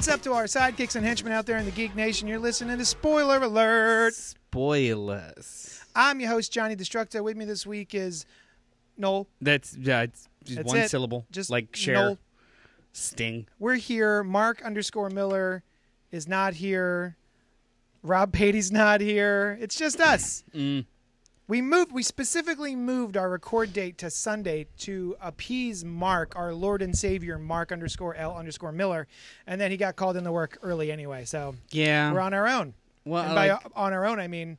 what's up to our sidekicks and henchmen out there in the Geek Nation? You're listening to Spoiler Alert. Spoilers. I'm your host, Johnny Destructo. With me this week is Noel. That's yeah, it's just That's one it. syllable. Just like share, Noel. sting. We're here. Mark underscore Miller is not here. Rob Patey's not here. It's just us. Mm. We moved. We specifically moved our record date to Sunday to appease Mark, our Lord and Savior, Mark underscore L underscore Miller, and then he got called into work early anyway. So Yeah. we're on our own. well, and by like- on our own, I mean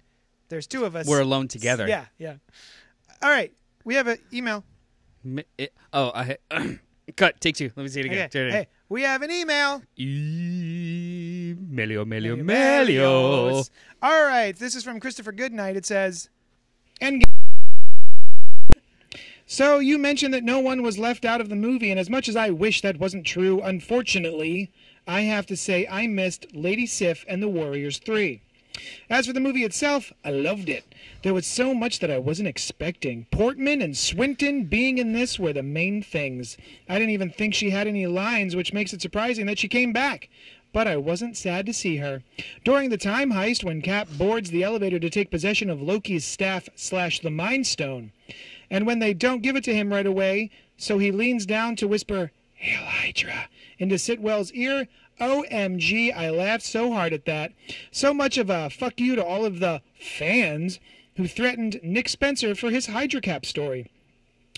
there's two of us. we're alone together. Yeah, yeah. All right, we have an email. It- oh, I cut. Take two. Let me see it again. Okay. Hey, we have an email. again. Melio, Melio. Melio. All right, this is from Christopher Goodnight. It says, "End." So you mentioned that no one was left out of the movie, and as much as I wish that wasn't true, unfortunately, I have to say I missed Lady Sif and the Warriors Three. As for the movie itself, I loved it. There was so much that I wasn't expecting. Portman and Swinton being in this were the main things. I didn't even think she had any lines, which makes it surprising that she came back. But I wasn't sad to see her. During the time heist, when Cap boards the elevator to take possession of Loki's staff slash the Mind Stone, and when they don't give it to him right away, so he leans down to whisper, Hail Hydra, into Sitwell's ear. OMG, I laughed so hard at that. So much of a fuck you to all of the fans who threatened Nick Spencer for his Hydra Cap story.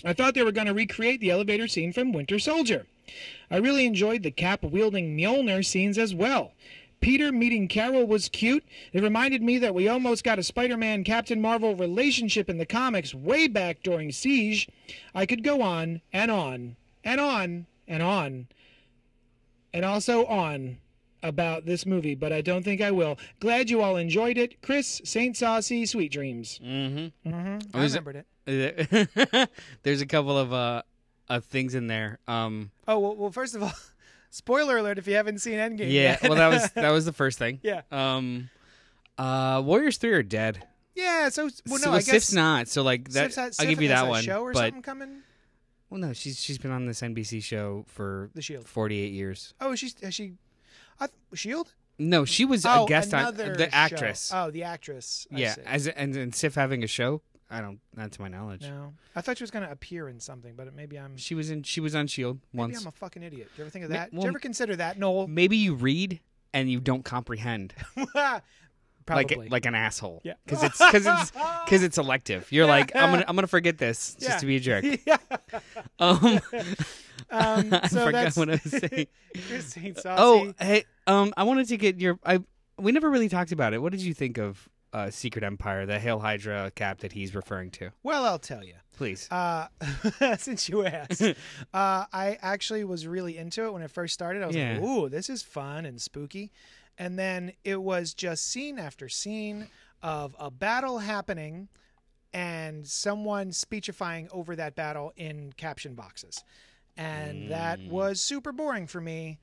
I thought they were going to recreate the elevator scene from Winter Soldier. I really enjoyed the cap wielding Mjolnir scenes as well. Peter meeting Carol was cute. It reminded me that we almost got a Spider Man Captain Marvel relationship in the comics way back during Siege. I could go on and on and on and on and also on about this movie, but I don't think I will. Glad you all enjoyed it. Chris, Saint Saucy, Sweet Dreams. Mm-hmm. Mm-hmm. I remembered it. There's a couple of uh of things in there. Um, Oh well, well, first of all, spoiler alert if you haven't seen Endgame. yeah. yet. Well, that was that was the first thing. yeah, Um, uh, Warriors Three are dead. yeah. So well, no, so I Sif's guess not. So like that, Sif's had- I'll give you that one. Show or but something coming? well, no, she's she's been on this NBC show for The Shield. 48 years. Oh, she's has she? I, Shield. No, she was oh, a guest on the show. actress. Oh, the actress. I yeah, see. as and, and Sif having a show. I don't, not to my knowledge. No, I thought she was going to appear in something, but maybe I'm She was in. She was on Shield maybe once. I'm a fucking idiot. Do you ever think of that? Well- you ever consider that, Noel? Maybe you read and you don't comprehend, Probably. like like an asshole. Yeah. because it's because it's because it's elective. You're like, I'm gonna I'm gonna forget this just to be a jerk. yeah. Um, Um, I so forgot that's what I was saying. Chris Saint Oh, hey, um, I wanted to get your. I we never really talked about it. What did you think of uh, Secret Empire, the Hail Hydra cap that he's referring to? Well, I'll tell you. Please. Uh, since you asked, uh, I actually was really into it when it first started. I was Yeah. like, "Ooh, this is fun and spooky," and then it was just scene after scene of a battle happening and someone speechifying over that battle in caption boxes, and that Mm. was super boring for me.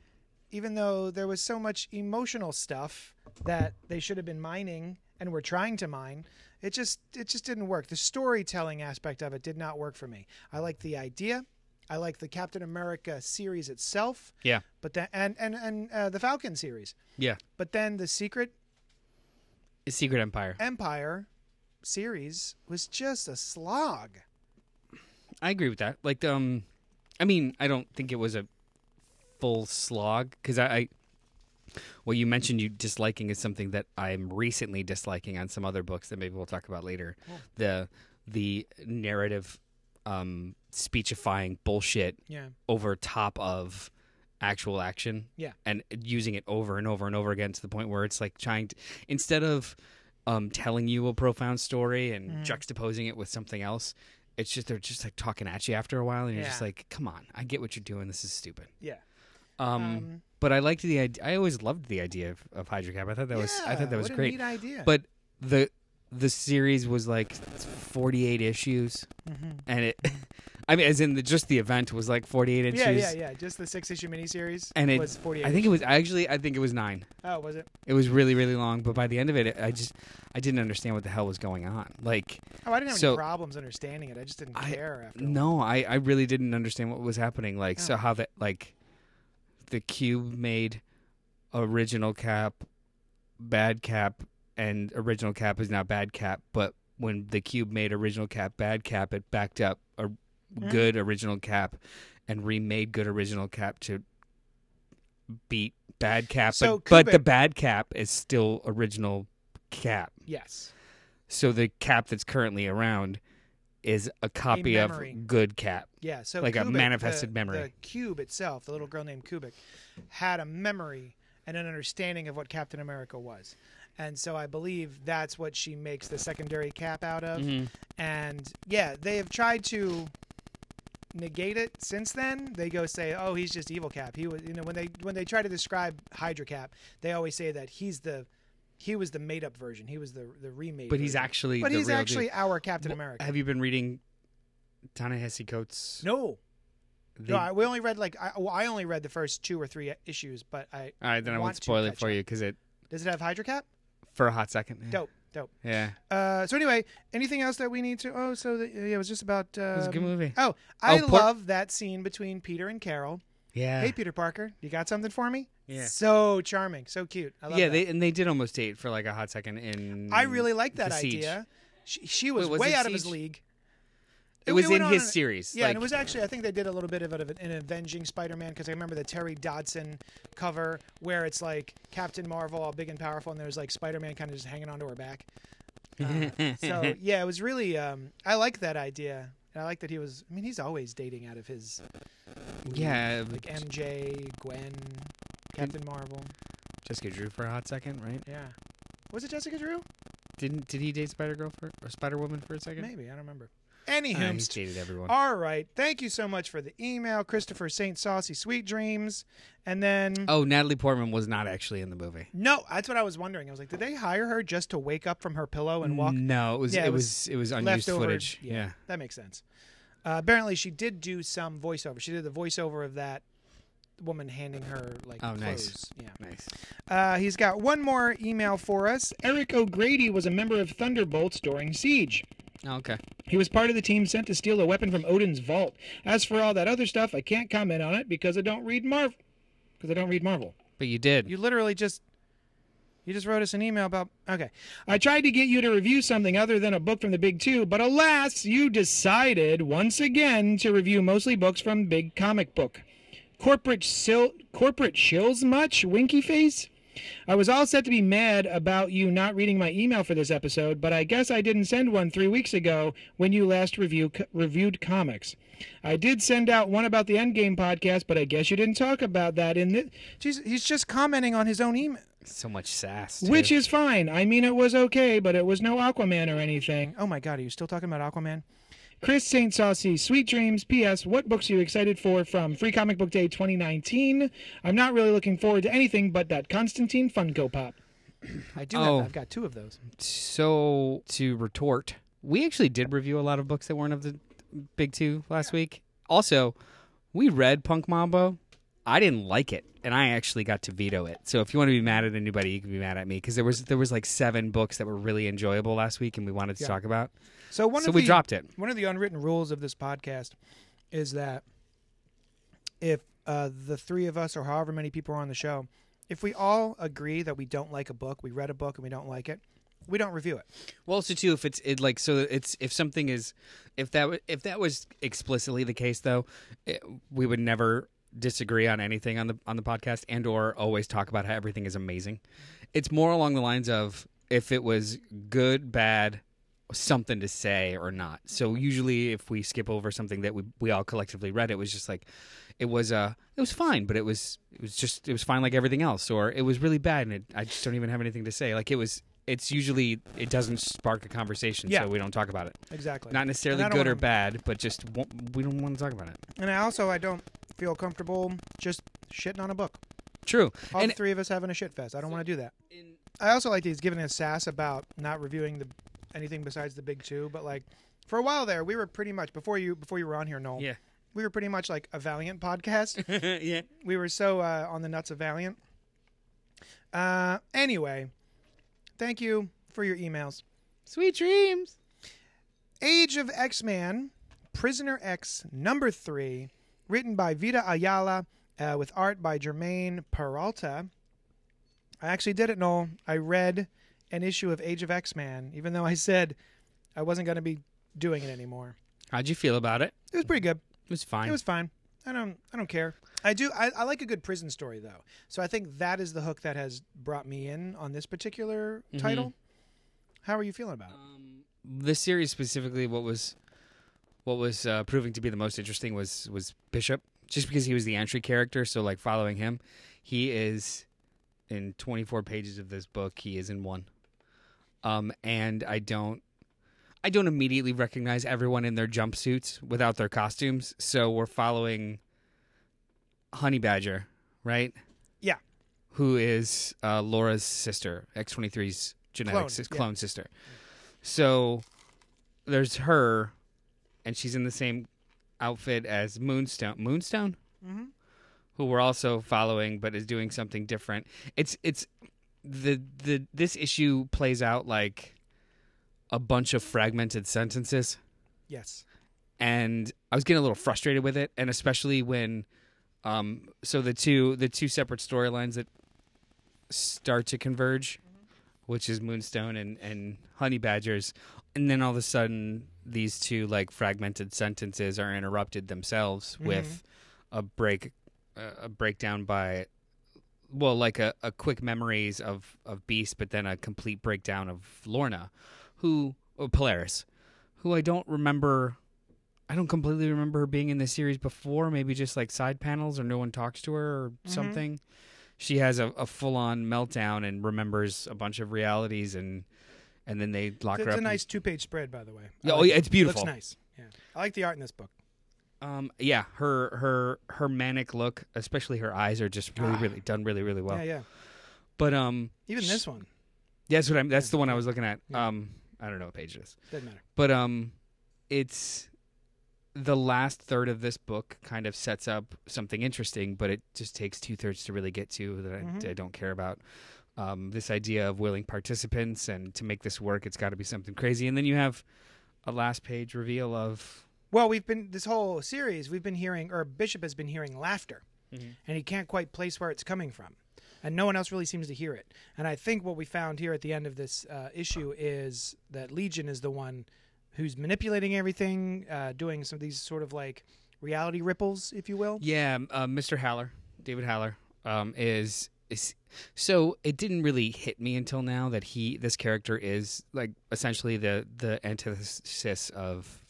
Even though there was so much emotional stuff that they should have been mining and were trying to mine, it just it just didn't work. The storytelling aspect of it did not work for me. I like the idea. I like the Captain America series itself. Yeah. But then and and and uh, the Falcon series. Yeah. But then the Secret Secret Empire. Empire series was just a slog. I agree with that. Like, um, I mean, I don't think it was a full slog because I, I, well, you mentioned you disliking is something that I'm recently disliking on some other books that maybe we'll talk about later. The the narrative, um, speechifying bullshit Yeah. over top of actual action. Yeah. And using it over and over and over again to the point where it's like trying to instead of um telling you a profound story and Mhm. juxtaposing it with something else, it's just they're just like talking at you after a while, and you're just like, come on, I get what you're doing. This is stupid. Yeah. Um, Um, but I liked the idea. I always loved the idea of, of Hydra Cap. I thought that was I thought that was what a great. neat idea. But the the series was like 48 issues, Mhm. and it. I mean, as in the, just the event was like 48 issues. yeah, yeah, yeah. Just the six issue miniseries And it, was forty eight. I think it was actually. I think it was nine. Oh, was it? It was really, really long. But by the end of it, I just, I didn't understand what the hell was going on. Like, Oh, I didn't have So- any problems understanding it. I just didn't I- care after. a while. no, I, I really didn't understand what was happening. Like, so Oh. how that, like, the cube made original cap, bad cap, and original cap is now bad cap. But when the cube made original cap, bad cap, it backed up a Mm. good original cap and remade good original cap to beat bad cap. So but, but the bad cap is still original cap. Yes. So the cap that's currently around is a copy of good cap. Yeah. So Like a manifested the- memory. The cube itself, the little girl named Kubik, had a memory and an understanding of what Captain America was. And so I believe that's what she makes the secondary cap out of. Mhm. And yeah, they have tried to negate it since then. They go say, "Oh, he's just evil cap." He was, you know, when they when they try to describe Hydra Cap, they always say that he's the he was the made up version. He was the the remade. But he's version. actually but he's actually dude. our Captain Well, America. Have you been reading Ta-Nehisi Coates? no, They- no, I, we only read like I, well, I only read the first two or three issues, but I All right, then I won't spoil it for up. you because it does it have Hydra Cap? for a hot second. Yeah. Dope, dope. Yeah, Uh, so anyway, anything else that we need to? Oh, so the, yeah, it was just about. Uh, it was a good movie. Oh, I Oh, love that scene between Peter and Carol. Yeah, Hey, Peter Parker, you got something for me? Yeah. So charming, so cute. I love yeah. that. They and they did almost date for like a hot second in. I really like that Siege. idea. She, she was Wait, was way it out of his Siege? league. It was went in his an- series. Yeah, like, and it was actually I think they did a little bit of it an avenging Spider-Man because I remember the Terry Dodson cover where it's like Captain Marvel all big and powerful, and there's like Spider-Man kind of just hanging onto her back. Uh, so yeah, it was really um, I like that idea. And I like that he was. I mean, he's always dating out of his yeah. like MJ, Gwen, Captain Marvel. Jessica Drew for a hot second, right? Yeah, was it Jessica Drew? Didn't did he date Spider Girl for or Spider Woman for a second? Maybe I don't remember. Uh, he's Anywho, dated everyone. all right. Thank you so much for the email, Christopher Saint Saucy Sweet Dreams, and then. Oh, Natalie Portman was not actually in the movie. No, that's what I was wondering. I was like, did they hire her just to wake up from her pillow and walk? No, it was Yeah, it, it was, was it was unused leftover- footage. yeah. Yeah. That makes sense. Uh, apparently, she did do some voiceover. She did the voiceover of that woman handing her like Oh, clothes. nice. Yeah. Nice. Uh, he's got one more email for us. Eric O'Grady was a member of Thunderbolts during Siege. Oh, okay. He was part of the team sent to steal a weapon from Odin's vault. As for all that other stuff, I can't comment on it because I don't read Marvel. Because I don't read Marvel. But you did. You literally just you just wrote us an email about okay. I tried to get you to review something other than a book from the Big Two, but alas, you decided once again to review mostly books from Big Comic Book. Corporate sil- corporate shills much, winky face? I was all set to be mad about you not reading my email for this episode, but I guess I didn't send one three weeks ago when you last review, reviewed comics. I did send out one about the Endgame podcast, but I guess you didn't talk about that in the. Jeez, he's just commenting on his own email. so much sass. too. Which is fine. I mean, it was okay, but it was no Aquaman or anything. Oh my god, are you still talking about Aquaman? Chris St. Saucy, Sweet Dreams. P.S. What books are you excited for from Free Comic Book Day 2019? I'm not really looking forward to anything but that Constantine Funko Pop. I do Oh. have. I've got two of those. so to retort, we actually did review a lot of books that weren't of the big two last week. Also, we read Punk Mambo. I didn't like it, and I actually got to veto it. So if you want to be mad at anybody, you can be mad at me because there was there was like seven books that were really enjoyable last week, and we wanted to Yeah. talk about. So one so of we the, dropped it. One of the unwritten rules of this podcast is that if uh, the three of us or however many people are on the show, if we all agree that we don't like a book, we read a book and we don't like it, we don't review it. Well, also too, if it's it like so, it's if something is if that if that was explicitly the case, though, it, we would never disagree on anything on the on the podcast, and or always talk about how everything is amazing. It's more along the lines of if it was good, bad, something to say or not. So usually, if we skip over something that we we all collectively read, it was just like it was uh it was fine, but it was it was just it was fine like everything else, or it was really bad, and it, I just don't even have anything to say. Like it was. it's usually it doesn't spark a conversation, Yeah. so we don't talk about it. Exactly. Not necessarily And I don't good or bad, but just we don't want to talk about it. And I also I don't feel comfortable just shitting on a book. True. All and three of us having a shit fest. I don't want to do that. I also like that he's giving us sass about not reviewing the anything besides the big two. But like for a while there, we were pretty much before you before you were on here, Noel. Yeah. We were pretty much like a Valiant podcast. yeah. we were so uh, on the nuts of Valiant. Uh, anyway, thank you for your emails. Sweet dreams. Age of X Man, Prisoner X number three, written by Vita Ayala, uh, with art by Germán Peralta. I actually did it, Noel. I read an issue of Age of X Man, even though I said I wasn't going to be doing it anymore. How'd you feel about it? It was pretty good. It was fine. It was fine. I don't. I don't care. I do. I, I like a good prison story though. So I think that is the hook that has brought me in on this particular title. How are you feeling about it? this series specifically, what was what was uh, proving to be the most interesting was was Bishop, just because he was the entry character. So like following him, he is in 24 pages of this book. He is in one, um, and I don't. I don't immediately recognize everyone in their jumpsuits without their costumes. So we're following Honey Badger, right? Yeah. Who is uh, Laura's sister, X23's genetic Clone, yeah. clone sister. So there's her, and she's in the same outfit as Moonstone. Moonstone, Mm-hmm. who we're also following, but is doing something different. It's it's the the this issue plays out like a bunch of fragmented sentences, Yes. and I was getting a little frustrated with it, and especially when, um, so the two the two separate storylines that start to converge, which is Moonstone and and Honey Badgers, and then all of a sudden these two like fragmented sentences are interrupted themselves with a break a breakdown by well like a, a quick memories of of beast but then a complete breakdown of lorna who or polaris who i don't remember i don't completely remember her being in the series before maybe just like side panels or no one talks to her or mm-hmm. something she has a, a full-on meltdown and remembers a bunch of realities and and then they lock It's her up It's a nice two-page spread, by the way. I oh, like yeah, it's beautiful. Looks nice. Yeah, I like the art in this book. Um yeah her her her manic look especially her eyes are just really Ah. really done really really well yeah, yeah. but um Even this one Yeah, that's what I'm. That's the one I was looking at. Yeah. Um, I don't know what page it is, doesn't matter. but um, it's the last third of this book kind of sets up something interesting, but it just takes two thirds to really get to that I, Mhm. I don't care about. Um, this idea of willing participants and to make this work, it's got to be something crazy, and then you have a last page reveal of Well, we've been this whole series. We've been hearing, or Bishop has been hearing laughter, Mhm. and he can't quite place where it's coming from, and no one else really seems to hear it. And I think what we found here at the end of this uh, issue is that Legion is the one who's manipulating everything, uh, doing some of these sort of like reality ripples, if you will. Yeah, uh, Mr. Haller, David Haller, um, is is so it didn't really hit me until now that he this character is like essentially the the antithesis of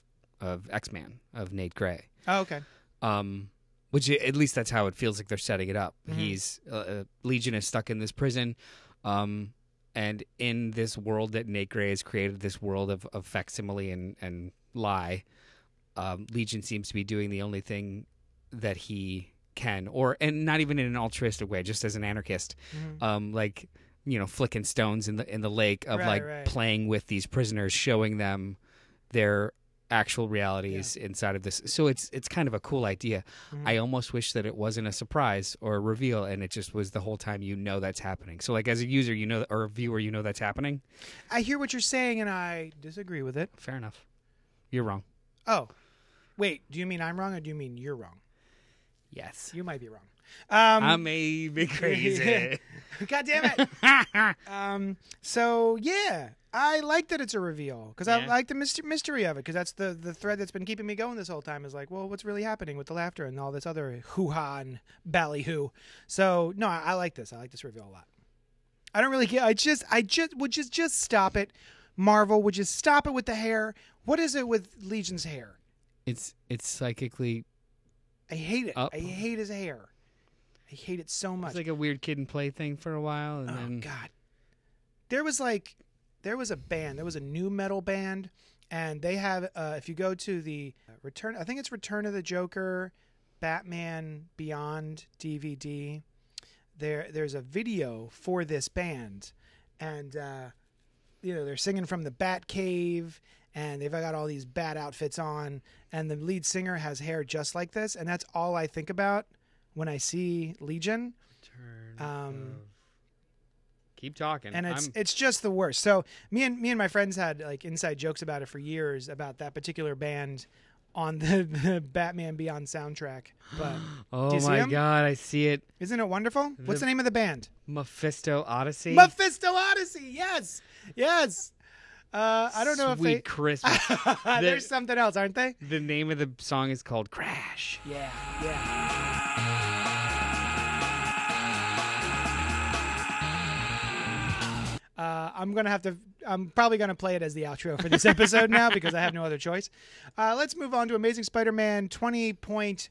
of X Man of Nate Gray. Oh, okay. Um, which at least that's how it feels like they're setting it up. Mhm. He's uh, uh, Legion is stuck in this prison, um, and in this world that Nate Gray has created, this world of, of facsimile and and lie, um, Legion seems to be doing the only thing that he can, or and not even in an altruistic way, just as an anarchist, Mhm. um, like you know, flicking stones in the in the lake of Right, like right. playing with these prisoners, showing them their actual realities inside of this. So it's it's kind of a cool idea. Mhm. I almost wish that it wasn't a surprise or a reveal, and it just was the whole time you know that's happening. So like as a user, you know, or a viewer, you know that's happening. I hear what you're saying, and I disagree with it. Fair enough. You're wrong. Oh, wait. Do you mean I'm wrong, or do you mean you're wrong? Yes. You might be wrong. Um, I may be crazy. God damn it. um, so yeah, I like that it's a reveal because I like the myster- mystery of it because that's the the thread that's been keeping me going this whole time is like, well, what's really happening with the laughter and all this other hoo ha and ballyhoo. So no, I, I like this. I like this reveal a lot. I don't really get. I just, I just would just just stop it. Marvel would just stop it with the hair. What is it with Legion's hair? it's it's psychically I hate it. Up. I hate his hair. I hate it so much. it's like a weird kid and play thing for a while, and oh then God, there was like there was a band, there was a new metal band, and they have. Uh, if you go to the Return, I think it's Return of the Joker, Batman Beyond DVD. There, there's a video for this band, and uh, you know they're singing from the Bat Cave, and they've got all these bat outfits on, and the lead singer has hair just like this, and that's all I think about when I see Legion. Um, Keep talking. and it's I'm, it's just the worst. So me and me and my friends had like inside jokes about it for years about that particular band on the, the Batman Beyond soundtrack. But oh do you see my him? god, I see it. isn't it wonderful? What's The- the name of the band? Mephisto Odyssey. Mephisto Odyssey. Yes, yes. Uh, I don't know Sweet if Christmas. they. There's something else, aren't they? the name of the song is called Crash. Yeah, yeah. Uh, I'm gonna have to. I'm probably gonna play it as the outro for this episode now because I have no other choice. Uh, let's move on to Amazing Spider-Man 20 Point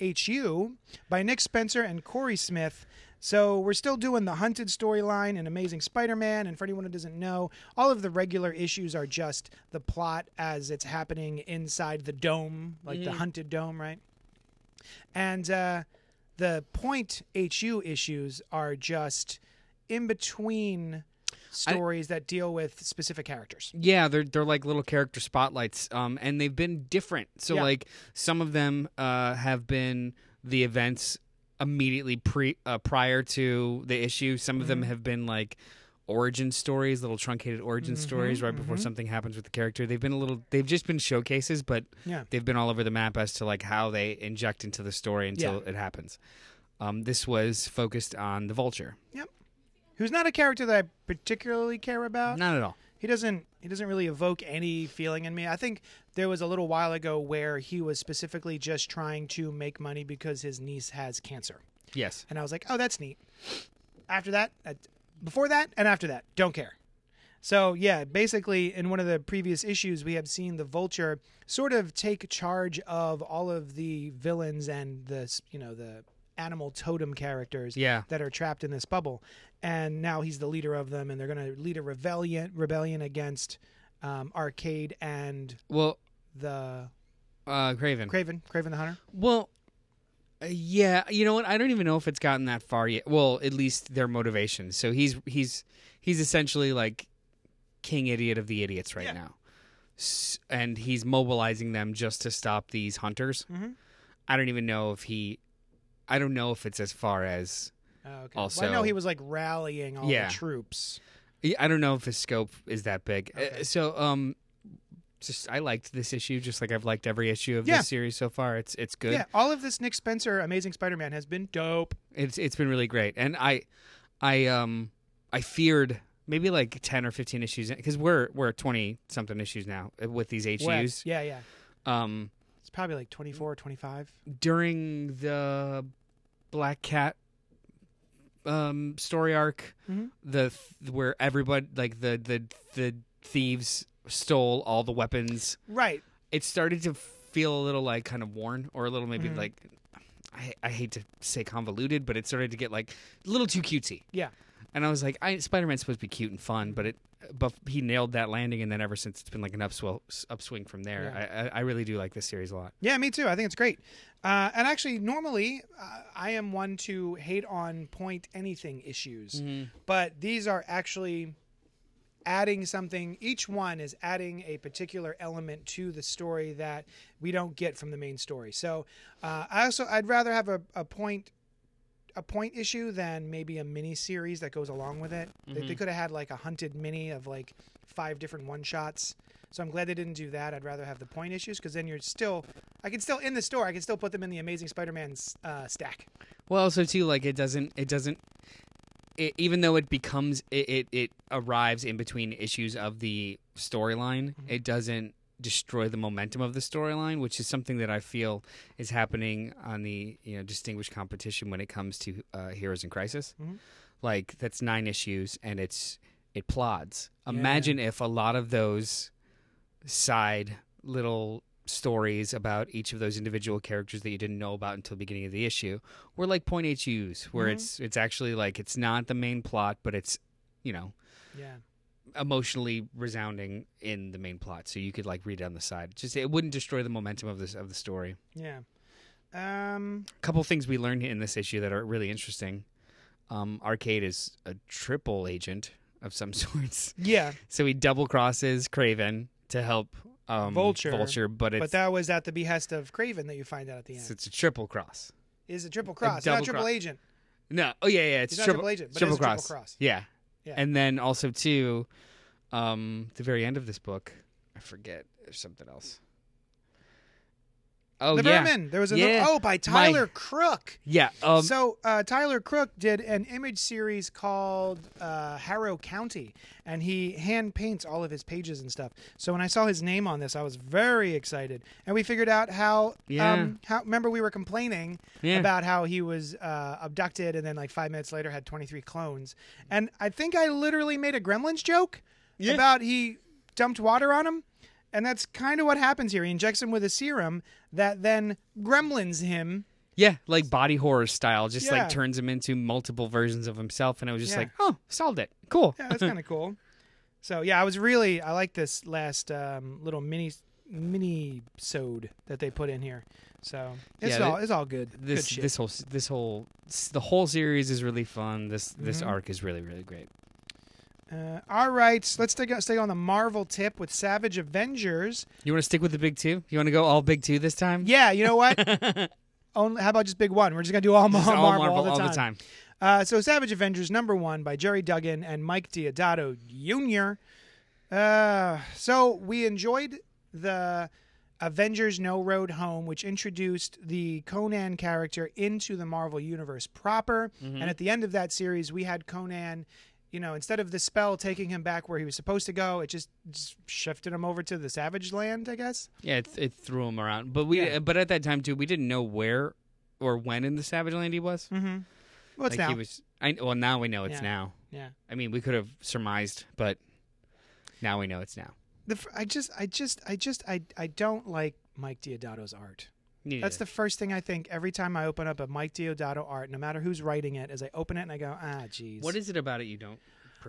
HU by Nick Spencer and Corey Smith. So we're still doing the Hunted storyline in Amazing Spider-Man, and for anyone who doesn't know, all of the regular issues are just the plot as it's happening inside the dome, like the Hunted dome, right? And uh, the Point HU issues are just in between stories that deal with specific characters. Yeah, they're they're like little character spotlights, um, and they've been different. So Yeah. like some of them uh, have been the events immediately pre uh, prior to the issue. Some of Mm-hmm. them have been like origin stories, little truncated origin Mm-hmm, stories right before something happens with the character. They've been a little. They've just been showcases, but Yeah. they've been all over the map as to like how they inject into the story until Yeah. it happens. Um, this was focused on the Vulture. Who's not a character that I particularly care about. Not at all. He doesn't he doesn't really evoke any feeling in me. I think there was a little while ago where he was specifically just trying to make money because his niece has cancer. Yes. And I was like, "Oh, that's neat." After that, uh, before that and after that, don't care. So, yeah, basically in one of the previous issues we have seen the Vulture sort of take charge of all of the villains and the, you know, the animal totem characters Yeah. that are trapped in this bubble. And now he's the leader of them and they're going to lead a rebellion rebellion against um, Arcade and Well, the uh, Kraven. Kraven, Kraven the Hunter. Well, uh, yeah, you know what? I don't even know if it's gotten that far yet. Well, at least their motivation. So he's he's he's essentially like king idiot of the idiots right Yeah. now, S- and he's mobilizing them just to stop these hunters. Mhm. I don't even know if he. I don't know if it's as far as. Oh, okay. Also- well, I know he was like rallying all Yeah. the troops. I don't know if his scope is that big. Uh, So, um, just I liked this issue, just like I've liked every issue of Yeah. this series so far. It's it's good. Yeah, all of this Nick Spencer Amazing Spider-Man has been dope. It's it's been really great, and I, I um I feared maybe like ten or fifteen issues because we're we're twenty something issues now uh, with these HUs. West. Yeah, yeah. Um, probably like 24 or 25. during the Black Cat um story arc, Mhm. the th- where everybody like the the the thieves stole all the weapons. Right. It started to feel a little like kind of worn or a little maybe Mhm. like. I, I hate to say convoluted, but it started to get like a little too cutesy. Yeah. And I was like, I, Spider-Man's supposed to be cute and fun, but it, but he nailed that landing, and then ever since it's been like an upswell, upswing from there. I, I, I really do like this series a lot. Yeah, me too. I think it's great. Uh, and actually, normally, uh, I am one to hate on point anything issues, but these are actually adding something. Each one is adding a particular element to the story that we don't get from the main story. So, uh, I also I'd rather have a, a point a point issue than maybe a mini series that goes along with it. They, they could have had like a hunted mini of like five different one shots. So I'm glad they didn't do that. I'd rather have the point issues because then you're still, I can still in the store. I can still put them in the Amazing Spider-Man uh, stack. Well, also too, like it doesn't, it doesn't, it, even though it becomes, it, it, it arrives in between issues of the storyline. It doesn't destroy the momentum of the storyline, which is something that I feel is happening on the you know distinguished competition when it comes to uh, Heroes in Crisis. Mhm. Like that's nine issues and it's it plods. Imagine if a lot of those side little stories about each of those individual characters that you didn't know about until the beginning of the issue were like point HUs where Mhm. it's it's actually like it's not the main plot but it's you know Yeah. Emotionally resounding in the main plot, so you could like read it on the side. Just it wouldn't destroy the momentum of this of the story. Yeah. Um. A couple things we learned in this issue that are really interesting. Um, Arcade is a triple agent of some sorts, Yeah, so he double crosses Kraven to help um, Vulture, Vulture, but it's but that was at the behest of Kraven that you find out at the end. it's, it's a triple cross. Is a triple cross, double not triple cross. agent. No, oh yeah, yeah, it's not triple, triple agent, but triple it is a triple cross. cross. Yeah. And then also too, um, the very end of this book, I forget there's something else. Oh the yeah, Vermin. There was a Yeah. oh by Tyler Crook. yeah. Um, so uh, Tyler Crook did an image series called uh, Harrow County, and he hand paints all of his pages and stuff. So when I saw his name on this, I was very excited, and we figured out how. Yeah. Um, how remember we were complaining Yeah. about how he was uh, abducted, and then like five minutes later had twenty three clones, and I think I literally made a Gremlins joke Yeah. about he dumped water on him. And that's kind of what happens here. He injects him with a serum that then gremlins him yeah, like body horror style, just Yeah. like turns him into multiple versions of himself, and it was just Yeah. like, oh, solved it, cool. Yeah, that's kind of cool. So yeah, I was really I like this last um, little mini mini sode that they put in here. So it's Yeah, all it's all good. this shit. this whole this whole the whole series is really fun. This this Mhm. arc is really really great. Uh, all right, let's stay, stay on the Marvel tip with Savage Avengers. You want to stick with the big two? You want to go all big two this time? Yeah, you know what? Only, how about just big one? We're just gonna do all, Just Mar- all Marvel, all the all time. the time. Uh, so Savage Avengers number one by Gerry Duggan and Mike Deodato Jr. Uh, so we enjoyed the Avengers No Road Home, which introduced the Conan character into the Marvel Universe proper. And at the end of that series, we had Conan. You know, instead of the spell taking him back where he was supposed to go, it just, just shifted him over to the Savage Land, I guess. Yeah, it, it threw him around. But we Yeah. but at that time too, we didn't know where or when in the Savage Land he was. Mm-hmm. Well, it's like now. he was. I well now we know it's Yeah. now. yeah. I mean, we could have surmised, but now we know it's now. The, I just, I just, I just, I, I don't like Mike Deodato's art. Needed That's the first thing I think every time I open up a Mike Deodato art, no matter who's writing it, as I open it and I go, ah, geez. What is it about it you don't?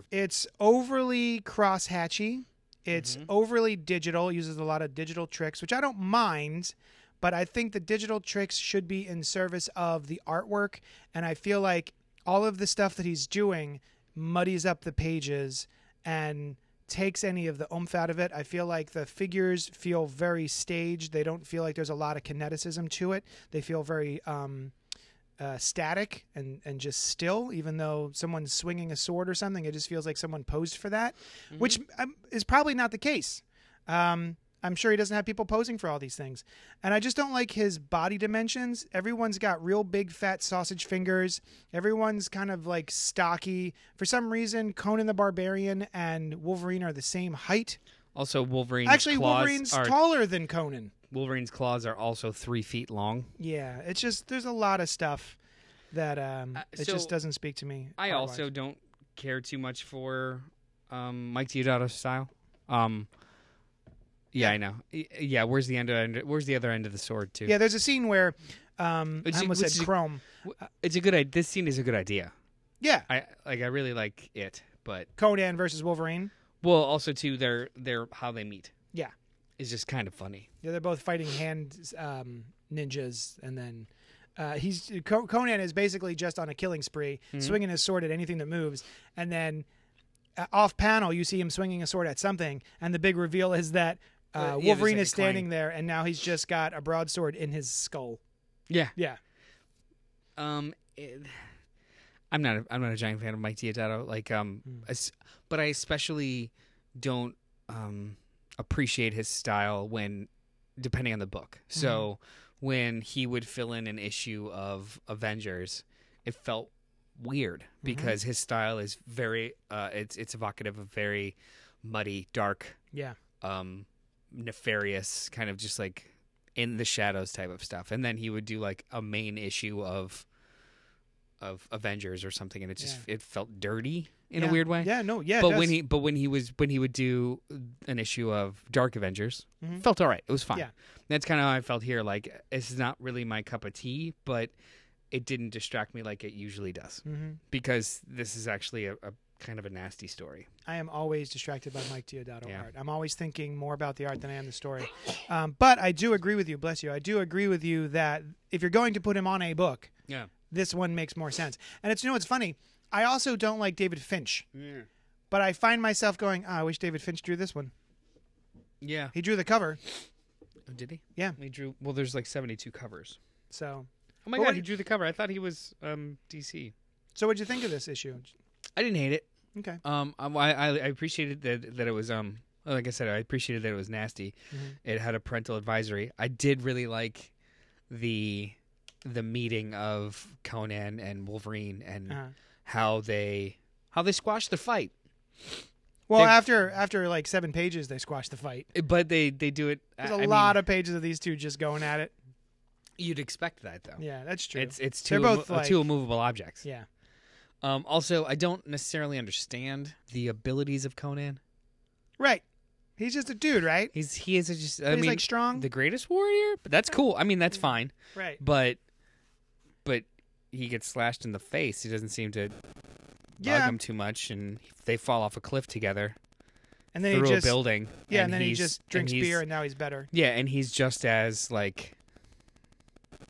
It's overly crosshatchy. It's Mhm. overly digital. It uses a lot of digital tricks, which I don't mind, but I think the digital tricks should be in service of the artwork. And I feel like all of the stuff that he's doing muddies up the pages and takes any of the oomph out of it. I feel like the figures feel very staged. They don't feel like there's a lot of kineticism to it. They feel very um, uh, static and, and just still, even though someone's swinging a sword or something. It just feels like someone posed for that, which um, is probably not the case. Um, I'm sure he doesn't have people posing for all these things. And I just don't like his body dimensions. Everyone's got real big fat sausage fingers. Everyone's kind of like stocky. For some reason, Conan the Barbarian and Wolverine are the same height. Also, Wolverine's Actually, claws Wolverine's are taller than Conan. Wolverine's claws are also three feet long. Yeah, it's just there's a lot of stuff that um, Uh, it so just doesn't speak to me. I art-wise. also don't care too much for um, Mike Deodato style. Um, yeah, I know. Yeah, where's the end of where's the other end of the sword too? yeah. There's a scene where um, I almost said Chrome. it's a good. This scene is a good idea. Yeah, I like. I really like it, but Conan versus Wolverine. well, also too, their their how they meet. Yeah. is just kind of funny. Yeah, they're both fighting hand um, ninjas, and then uh, he's Conan is basically just on a killing spree, Mm-hmm. swinging his sword at anything that moves, and then uh, off panel you see him swinging a sword at something, and the big reveal is that uh, Wolverine is standing there, and now he's just got a broadsword in his skull. Yeah. Yeah, Um, it- I'm not. A, I'm not a giant fan of Mike Deodato. Like, um, es- but I especially don't um appreciate his style when, depending on the book. So Mm-hmm. when he would fill in an issue of Avengers, it felt weird Mm-hmm. because his style is very. Uh, it's it's evocative of very muddy, dark, yeah, um, nefarious, kind of just like in the shadows type of stuff. And then he would do like a main issue of of Avengers or something, and it just it felt dirty in Yeah. a weird way. Yeah, no, yeah. but when he but when he was when he would do an issue of Dark Avengers, Mhm. felt all right. It was fine. Yeah. That's kind of how I felt here. Like this is not really my cup of tea, but it didn't distract me like it usually does Mhm. because this is actually a, a kind of a nasty story. I am always distracted by Mike Deodato Yeah. art. I'm always thinking more about the art than I am the story. Um, but I do agree with you, bless you. I do agree with you that if you're going to put him on a book, Yeah. this one makes more sense. And it's you know what's funny. I also don't like David Finch, Yeah. but I find myself going, "Ah, I wish David Finch drew this one. Yeah. He drew the cover, Oh, did he? Yeah. He drew. Well, there's like 72 covers. so. Oh my god, what- he drew the cover. I thought he was um DC. So what'd you think of this issue? I didn't hate it. Okay. Um, I, I I appreciated that that it was um like I said I appreciated that it was nasty. Mhm. It had a parental advisory. I did really like the the meeting of Conan and Wolverine and Uh-huh. how they how they squashed the fight. Well, They- after after like seven pages, they squashed the fight. But they they do it. There's a a lot of pages of these two just going at it. You'd expect that though. Yeah, that's true. It's it's They're two both, immo- like- two immovable objects. yeah. Um, also, I don't necessarily understand the abilities of Conan. Right. He's just a dude, right? He's he is a just I He's mean like strong. the greatest warrior, but that's cool. I mean that's fine. right. But but he gets slashed in the face. He doesn't seem to bug Yeah. him too much, and they fall off a cliff together And then through he just a building. yeah, and, then he he's- just drinks he's- beer, and now he's better. Yeah, and he's just as like,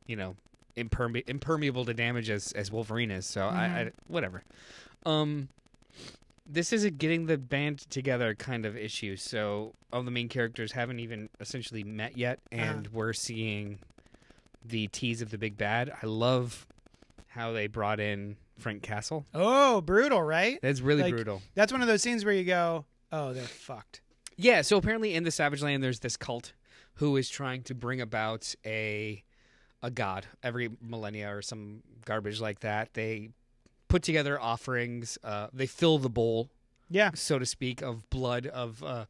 you know, imperme- impermeable to damage as as Wolverine is. So I, I whatever. Um, this is a getting the band together kind of issue. So all the main characters haven't even essentially met yet, and we're seeing the tease of the big bad. I love how they brought in Frank Castle. Oh, brutal, right? That's really Like- brutal. That's one of those scenes where you go, "Oh, they're fucked." Yeah, so apparently in the Savage Land there's this cult who is trying to bring about a a god every millennia or some garbage like that. They put together offerings, uh, they fill the bowl, Yeah. so to speak, of blood of uh,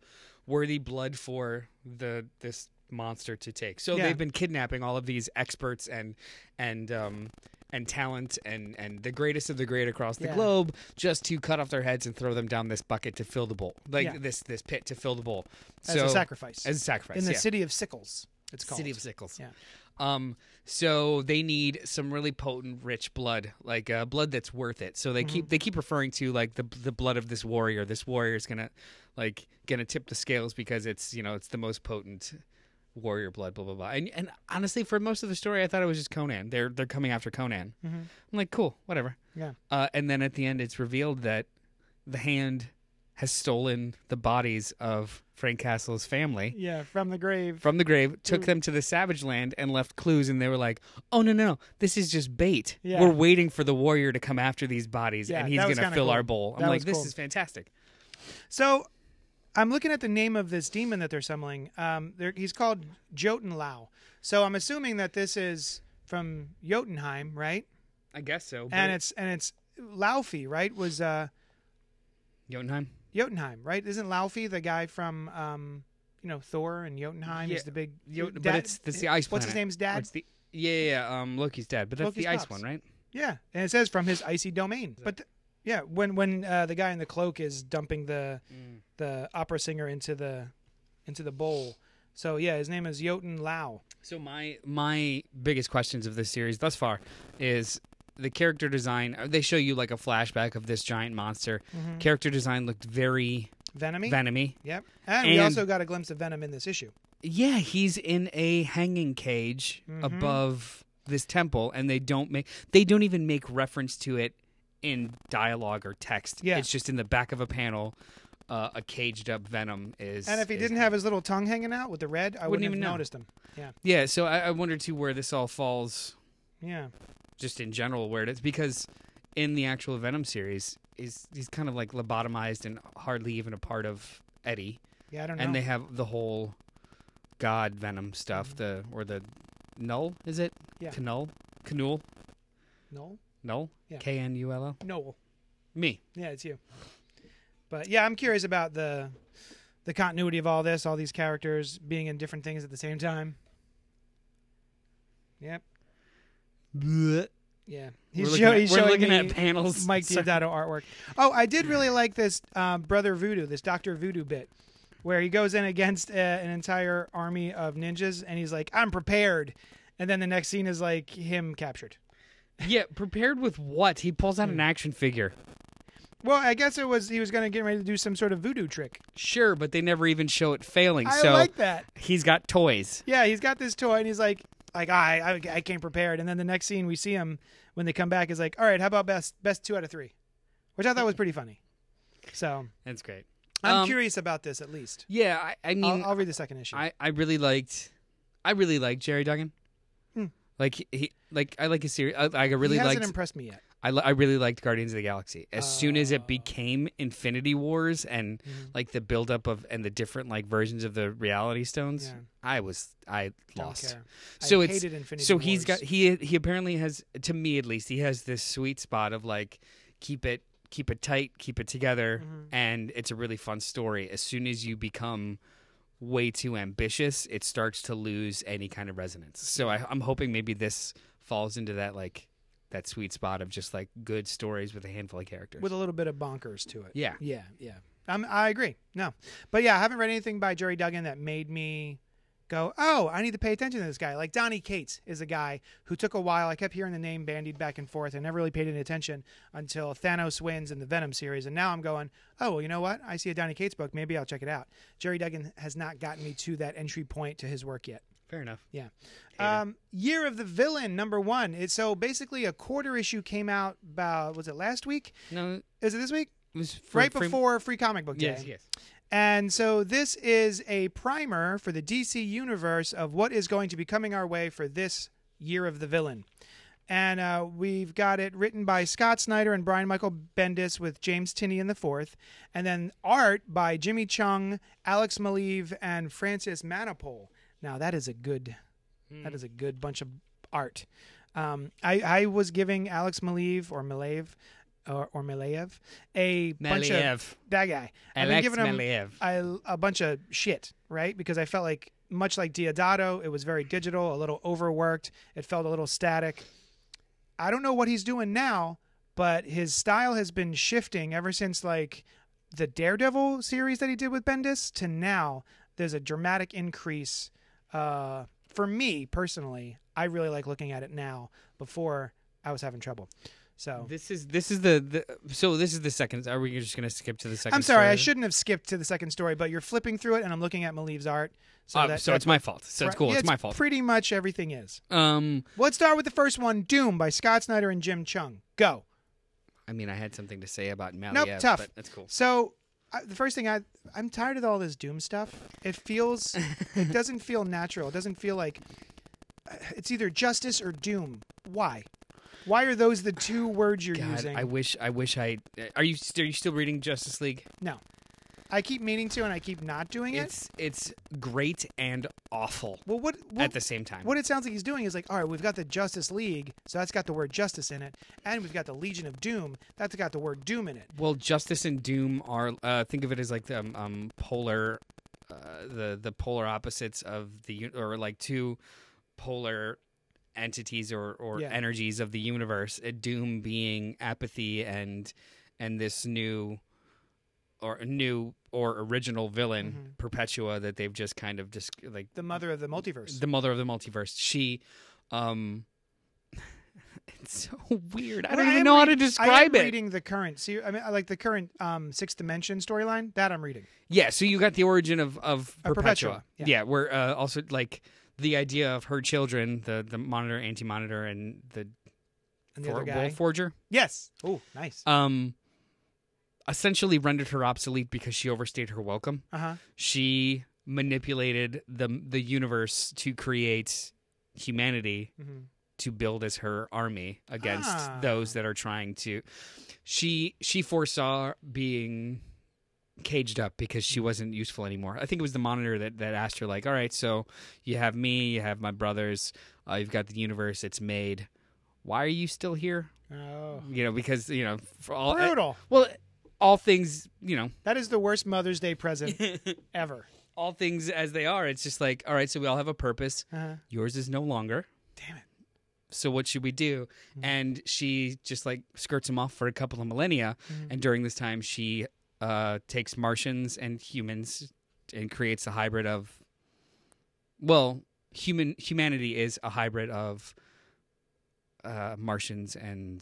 worthy blood for the this monster to take. So Yeah. they've been kidnapping all of these experts and and um and talent and and the greatest of the great across the Yeah. globe just to cut off their heads and throw them down this bucket to fill the bowl. Like Yeah. this this pit to fill the bowl. As so a sacrifice. as a sacrifice. in the city of Sickles, it's called. City of Sickles. Yeah. Um. So they need some really potent, rich blood, like uh, blood that's worth it. So they Mm-hmm. keep they keep referring to like the the blood of this warrior. This warrior is gonna like gonna tip the scales because it's you know it's the most potent warrior blood. Blah blah blah. And and honestly, for most of the story, I thought it was just Conan. They're they're coming after Conan. Mhm. I'm like, cool, whatever. Yeah. Uh, and then at the end, it's revealed that the hand has stolen the bodies of Frank Castle's family Yeah, from the grave. from the grave, took them to the savage land, and left clues. And they were like, "Oh no, no, no! This is just bait. Yeah. We're waiting for the warrior to come after these bodies, Yeah, and he's gonna fill cool. our bowl." I'm That like, "This cool. is fantastic." So, I'm looking at the name of this demon that they're summoning. Um, they're, he's called Jotun Lao. So I'm assuming that this is from Jotunheim, right? I guess so. And it's and it's Laufey, right? Was uh, Jotunheim. Jotunheim, right? Isn't Laufey the guy from um, you know Thor and Jotunheim? Yeah, He's the big. Jotun- but dad- it's the ice. What's his name's dad? What's the yeah, yeah, yeah, um, Loki's dad, but that's Loki's the ice pops. one, right? Yeah, and it says from his icy domain. But th- yeah, when when uh, the guy in the cloak is dumping the the opera singer into the into the bowl. So yeah, his name is Jotun Lao. So my my biggest questions of this series thus far is the character design. uh, They show you like a flashback of this giant monster. Mm-hmm. Character design looked very Venomy. venomy. Yep. And, we also got a glimpse of Venom in this issue. Yeah, he's in a hanging cage Mhm. above this temple, and they don't make they don't even make reference to it in dialogue or text. Yeah. it's just in the back of a panel. Uh, a caged up Venom is. And if he is- didn't have his little tongue hanging out with the red, I Wouldn't wouldn't, even noticed him. Yeah. yeah, so I, I wonder too where this all falls, Yeah. Just in general, where it is because in the actual Venom series, he's he's kind of like lobotomized and hardly even a part of Eddie. Yeah, I don't know. and they have the whole god venom stuff mm-hmm. the or the null is it Yeah. Knull? Knull? Noel? Null? Yeah. K-N-U-L-L? Noel. Me. Yeah, it's you. But yeah, I'm curious about the the continuity of all this, all these characters being in different things at the same time. Yep. Yeah. We're He's, looking, show, at, he's we're showing looking me at panels. Mike Sorry. Deodato artwork. Oh, I did really like this um, Brother Voodoo, this Doctor Voodoo bit, where he goes in against uh, an entire army of ninjas, and he's like, "I'm prepared," and then the next scene is like him captured. Yeah, prepared with what? He pulls out an action figure. Well, I guess it was he was going to get ready to do some sort of voodoo trick. Sure, but they never even show it failing. I so like that. he's got toys. Yeah, he's got this toy and he's like, like I, I, I came prepared. And then the next scene we see him when they come back is like, all right, how about best best two out of three, which I thought was pretty funny. So That's great. I'm Um, curious about this at least. Yeah, I, I mean, I'll, I'll read the second issue. I, I really liked, I really liked Gerry Duggan. Hmm. Like he, he, like I like his series. I, I really he hasn't liked. impressed me yet. I, I really liked Guardians of the Galaxy. As soon as Oh. it became Infinity Wars and Mm-hmm. like the buildup of and the different like versions of the Reality Stones, Yeah. I was I lost. care. So I it's hated Infinity so he's got he he apparently has to me at least he has this sweet spot of like keep it keep it tight, keep it together, Mm-hmm. and it's a really fun story. As soon as you become way too ambitious, it starts to lose any kind of resonance. So I, I'm hoping maybe this falls into that like that sweet spot of just like good stories with a handful of characters. with a little bit of bonkers to it. yeah, Yeah, yeah. I'm, I agree. No, but yeah, I haven't read anything by Gerry Duggan that made me go, "Oh, I need to pay attention to this guy." Like Donny Cates is a guy who took a while. I kept hearing the name bandied back and forth. I never really paid any attention until Thanos wins in the Venom series, and now I'm going, "Oh, well, you know what? I see a Donny Cates book. Maybe I'll check it out." Gerry Duggan has not gotten me to that entry point to his work yet. Fair enough. Yeah. Um, Year of the Villain number one. It's so basically a quarter issue came out about was it last week? No, Is it this week? it was right for- before Free Comic Book Day. Yes, yes. And so this is a primer for the DC universe of what is going to be coming our way for this year of the villain. And uh, we've got it written by Scott Snyder and Brian Michael Bendis with James Tynion in the fourth. And then art by Jimmy Cheung, Alex Maleev, and Francis Manapul. Now that is a good that is a good bunch of art. Um, I, I was giving Alex Maleev or Maleev or, or Maleev a bunch of that guy. I've been Alex giving him a bunch of shit, right? Because I felt like, much like Deodato, it was very digital, a little overworked. It felt a little static. I don't know what he's doing now, but his style has been shifting ever since like the Daredevil series that he did with Bendis to now. There's a dramatic increase. Uh, for me personally, I really like looking at it now. Before I was having trouble. So This is this is the, the so this is the second. Are we just gonna skip to the second? I'm sorry, I shouldn't have skipped to the second story, but you're flipping through it, and I'm looking at Maleev's art. So, Oh, that, so it's my fault. So it's cool. Yeah, it's my fault. Pretty much everything is. um, let's start with the first one, Doom by Scott Snyder and Jim Cheung. Go. I mean, I had something to say about Maleev, Nope, tough. but that's cool. So I, the first thing I I'm tired of all this Doom stuff. It feels it doesn't feel natural. It doesn't feel like uh, it's either justice or doom. Why? Why are those the two words you're God, using? I wish I wish I are you are you still reading Justice League? no. I keep meaning to, and I keep not doing it. It's it's great and awful Well, what, what at the same time. What it sounds like he's doing is like, all right, we've got the Justice League, so that's got the word justice in it, and we've got the Legion of Doom, that's got the word doom in it. Well, Justice and Doom are uh, think of it as like the um, um, polar, uh, the the polar opposites of the or like two polar entities or or Yeah. energies of the universe. Uh, Doom being apathy and and this new or a new or original villain Mhm. Perpetua that they've just kind of just like The mother of the multiverse. the mother of the multiverse. She, um. It's so weird. I don't even am know how to read- I am describe it. reading the current, see, I mean, I like the current um, sixth dimension storyline. That I'm reading. Yeah, so you got the origin of of Perpetua. Perpetua, yeah. Yeah, where uh, also like the idea of her children, the the monitor, anti monitor, and the, And the For- other guy. World Forger, Yes. Oh, nice. um, essentially rendered her obsolete because she overstayed her welcome. Uh huh. She manipulated the the universe to create humanity hmm to build as her army against Ah. those that are trying to she she foresaw being caged up because she wasn't useful anymore i think it was the monitor that, that asked her like all right so you have me you have my brothers uh, you've got the universe it's made why are you still here Oh, you know because you know for all brutal. well all things you know. That is the worst Mother's Day present ever. all things as they are. It's just like all right so we all have a purpose. Uh-huh. yours is no longer. Damn it. so what should we do? And she just like skirts him off for a couple of millennia. And during this time she uh takes martians and humans and creates a hybrid of well human humanity is a hybrid of uh martians and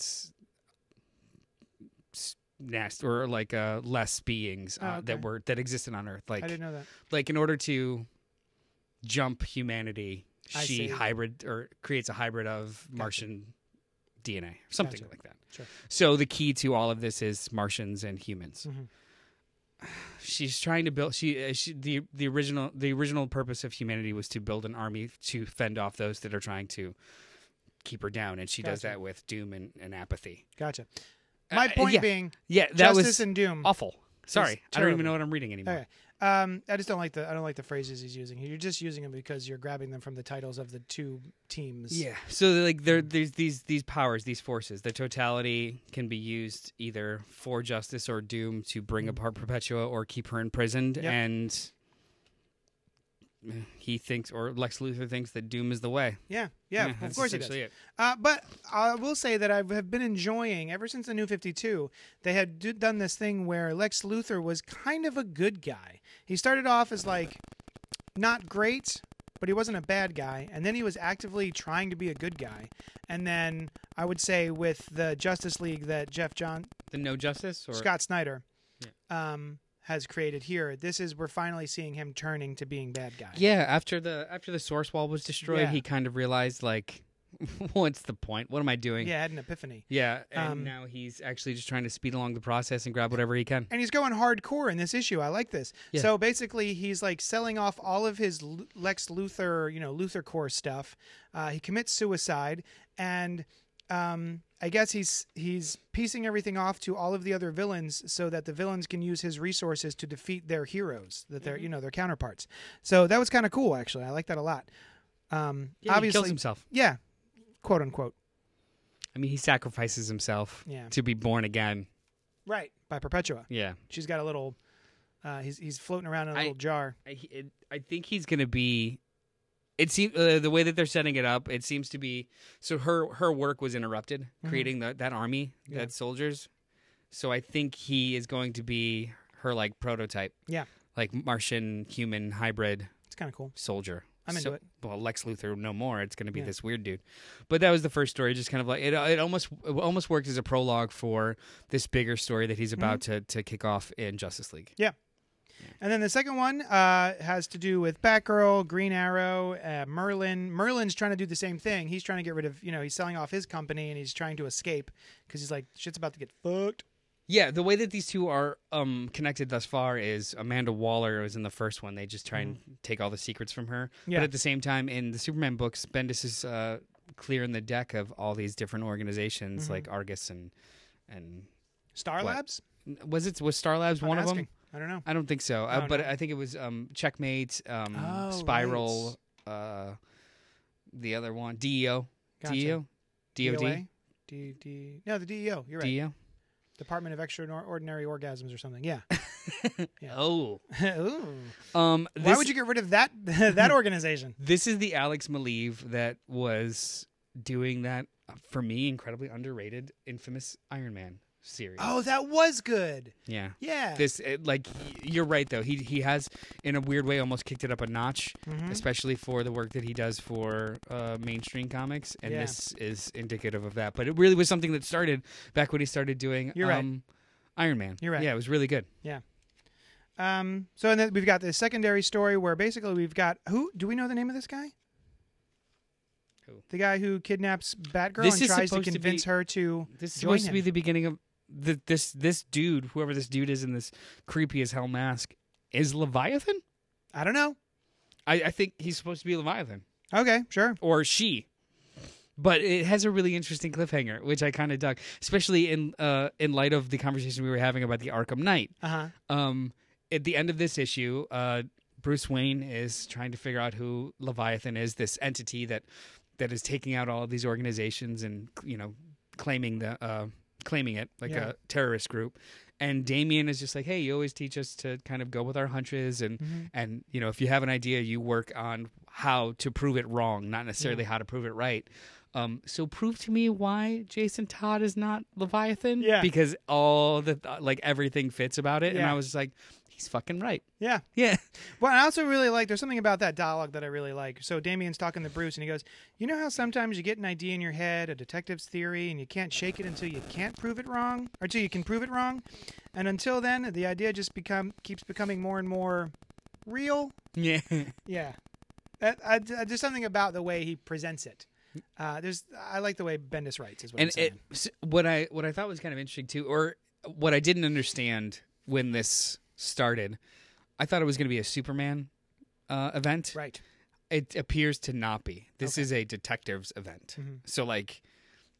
s- nast or like uh, less beings uh, Oh, okay. that were that existed on Earth. Like I didn't know that. like in order to jump humanity, I she see. hybrid or creates a hybrid of Martian DNA, something Gotcha. like that. Sure. So the key to all of this is Martians and humans. Mhm. She's trying to build. She, uh, she the the original the original purpose of humanity was to build an army to fend off those that are trying to keep her down, and she does that with doom and, and apathy. Gotcha. My Uh, point yeah. being, Yeah, that justice was and doom. awful. Sorry, I don't even know what I'm reading anymore. Okay. Um, I just don't like the I don't like the phrases he's using. You're just using them because you're grabbing them from the titles of the two teams. Yeah. So like there there's these these powers, these forces. The totality can be used either for justice or doom to bring apart Perpetua or keep her imprisoned. Yep. and he thinks or Lex Luthor thinks that doom is the way. Yeah, yeah, of course he does. it. Uh, but I will say that I have been enjoying ever since the New Fifty Two. They had do, done this thing where Lex Luthor was kind of a good guy. He started off as like not great, but he wasn't a bad guy, and then he was actively trying to be a good guy. And then I would say with the Justice League that Jeff John The no justice or Scott Snyder um, has created here, this is we're finally seeing him turning to being bad guy. Yeah, after the after the source wall was destroyed, Yeah. he kind of realized like what's the point? What am I doing? Yeah, I had an epiphany. Yeah, and Um, now he's actually just trying to speed along the process and grab whatever he can. and he's going hardcore in this issue. I like this. Yeah. So basically, he's like selling off all of his Lex Luthor, you know, Luthor Core stuff. Uh, he commits suicide, and um, I guess he's he's piecing everything off to all of the other villains, so that the villains can use his resources to defeat their heroes, that Mm-hmm. they're you know their counterparts. So that was kind of cool, actually. I like that a lot. Um, Yeah, he obviously, kills himself. yeah, quote unquote, I mean, he sacrifices himself Yeah. to be born again. right by Perpetua. Yeah. She's got a little. Uh, he's he's floating around in a I- little jar. I, I think he's going to be. It seems uh, the way that they're setting it up. It seems to be so. Her her work was interrupted, creating the, that army, Mm-hmm. Yeah. that soldiers. So I think he is going to be her like prototype, Yeah, like Martian human hybrid it's kind of cool. soldier. I'm into So- it. Well, Lex Luthor, no more. It's going to be Yeah. this weird dude. But that was the first story. Just kind of like it. It almost it almost worked as a prologue for this bigger story that he's about Mm-hmm. to to kick off in Justice League. Yeah. And then the second one uh, has to do with Batgirl, Green Arrow, uh, Merlin. Merlin's trying to do the same thing. He's trying to get rid of, you know, he's selling off his company and he's trying to escape because he's like, shit's about to get fucked. Yeah, the way that these two are um, connected thus far is Amanda Waller was in the first one. They just try and take all the secrets from her. Mm-hmm. Yeah. But at the same time, in the Superman books, Bendis is uh, clearing the deck of all these different organizations Mm-hmm. like Argus and and Star What? Labs? was it was Star Labs I'm one of them? I don't know. I don't think so, uh, but no. I think it was um, Checkmate, um, Oh, Spiral, uh, the other one, DEO, Gotcha. DEO, DOD, D, D, no, the DEO. You're right. DEO. Department of Extraordinary Orgasms or something. Yeah. Yeah. Oh, um, Why would you get rid of that that organization? This is the Alex Maleev that was doing that uh, for me incredibly underrated, infamous Iron Man series. Oh, that was good. yeah. Yeah. This it, like you're right though. He he has in a weird way almost kicked it up a notch, Mm-hmm. especially for the work that he does for uh, mainstream comics, and Yeah. this is indicative of that. But it really was something that started back when he started doing You're right. um, Iron Man. You're right. Yeah, it was really good. Yeah. Um, so and then we've got this secondary story where basically we've got who do we know the name of this guy? Who? The guy who kidnaps Batgirl This and tries to supposed to convince be- her to This is supposed to be the beginning of the, this this dude, whoever this dude is in this creepy as hell mask, is Leviathan. I don't know. I, I think he's supposed to be Leviathan Okay, sure. or she. But it has a really interesting cliffhanger, which I kind of dug, especially in uh, in light of the conversation we were having about the Arkham Knight. Uh huh. Um, at the end of this issue, uh, Bruce Wayne is trying to figure out who Leviathan is, this entity that that is taking out all of these organizations and you know claiming the uh, claiming it like Yeah. a terrorist group. And Damian is just like, hey, you always teach us to kind of go with our hunches, and Mm-hmm. and you know if you have an idea, you work on how to prove it wrong, not necessarily how to prove it right. Um, so prove to me why Jason Todd is not Leviathan. Yeah. because all the like everything fits about it, and I was like, he's fucking right. Yeah. Yeah. Well, I also really like. There's something about that dialogue that I really like. So Damian's talking to Bruce, and he goes, "You know how sometimes you get an idea in your head, a detective's theory, and you can't shake it until you can't prove it wrong, or until you can prove it wrong, and until then, the idea just become keeps becoming more and more real." Yeah. Yeah. I, I- there's something about the way he presents it. Uh, there's, I like the way Bendis writes. What I'm and it what I what I thought was kind of interesting too, or what I didn't understand when this started, I thought it was going to be a Superman uh, event. right. It appears to not be. This Okay. is a detectives event. Mhm. So like,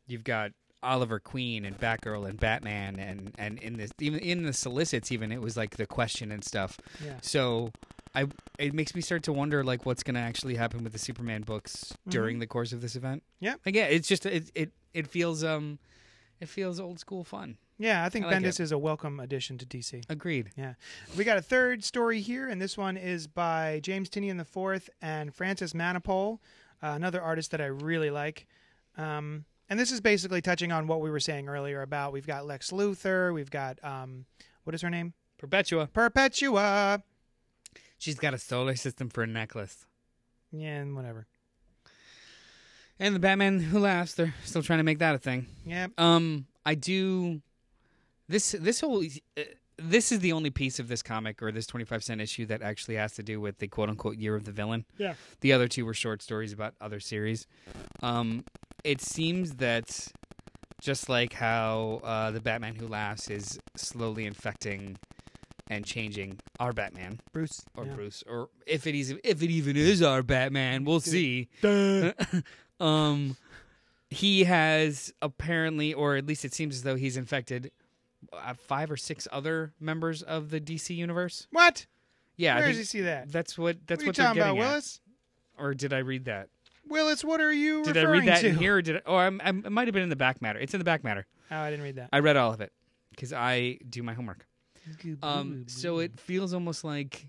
you've got Oliver Queen and Batgirl and Batman and and in this even in the solicits even it was like the question and stuff. Yeah. So I it makes me start to wonder like what's going to actually happen with the Superman books during the course of this event. Mm-hmm. Yeah. Like, yeah, it's just it it it feels um it feels old school fun. Yeah, I think I like Bendis it. is a welcome addition to DC. Agreed. Yeah. We got a third story here, and this one is by James Tynion IV and Francis Manapul, uh, another artist that I really like. Um, and this is basically touching on what we were saying earlier about we've got Lex Luthor, we've got, um, what is her name? Perpetua. Perpetua. She's got a solar system for a necklace. Yeah, and whatever. And the Batman who laughs, they're still trying to make that a thing. Yeah. Um, I do. This this whole uh, this is the only piece of this comic or this twenty five cent issue that actually has to do with the quote unquote year of the villain. Yeah. The other two were short stories about other series. Um, it seems that just like how uh, the Batman Who Laughs is slowly infecting and changing our Batman Bruce. or yeah. Bruce, or if it is if it even is our Batman, we'll see. um, he has apparently, or at least it seems as though he's infected uh, five or six other members of the DC universe. What? Yeah, Where think he see that? that's what that's what you what they're talking about, getting at. Willis? Or did I read that? Willis, what are you Did I read that to? in here? Or did I, oh, I'm, I'm, it might have been in the back matter. It's in the back matter. Oh, I didn't read that. I read all of it because I do my homework. Um, so it feels almost like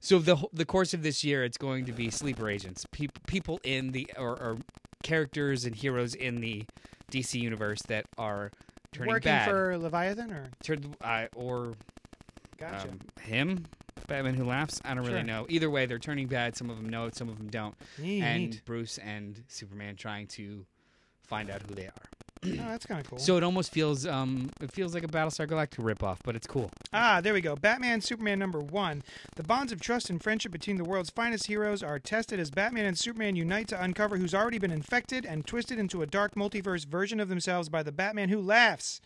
so the the course of this year, it's going to be sleeper agents, people people in the or, or characters and heroes in the DC universe that are turning Working bad, for Leviathan, or Turn- uh, or gotcha. um, him, Batman Who Laughs. I don't really know. Either way, they're turning bad. Some of them know it, some of them don't. Neat. And Bruce and Superman trying to find out who they are. Oh, that's kind of cool. So it almost feels um it feels like a Battlestar Galactica ripoff, but it's cool. Ah, there we go. Batman Superman number one. The bonds of trust and friendship between the world's finest heroes are tested as Batman and Superman unite to uncover who's already been infected and twisted into a dark multiverse version of themselves by the Batman who laughs.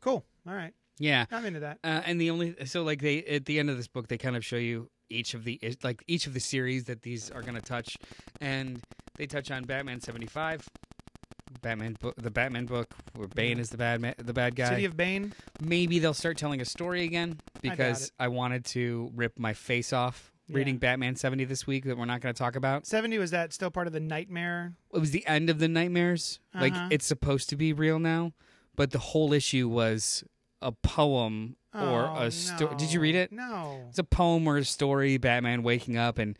Cool. All right. Yeah. I'm into that. Uh, and the only so like they at the end of this book they kind of show you each of the like each of the series that these are going to touch, and they touch on Batman seventy five, Batman book, the Batman book where Bane is the bad ma- the bad guy. City of Bane. Maybe they'll start telling a story again because. I, wanted to rip my face off reading Yeah. Batman seventy this week that we're not going to talk about. 70 was that still part of the nightmare? It was the end of the nightmares. Like Uh-huh. it's supposed to be real now, but the whole issue was a poem or Oh, a story. Did you read it? No. It's a poem or a story. Batman waking up and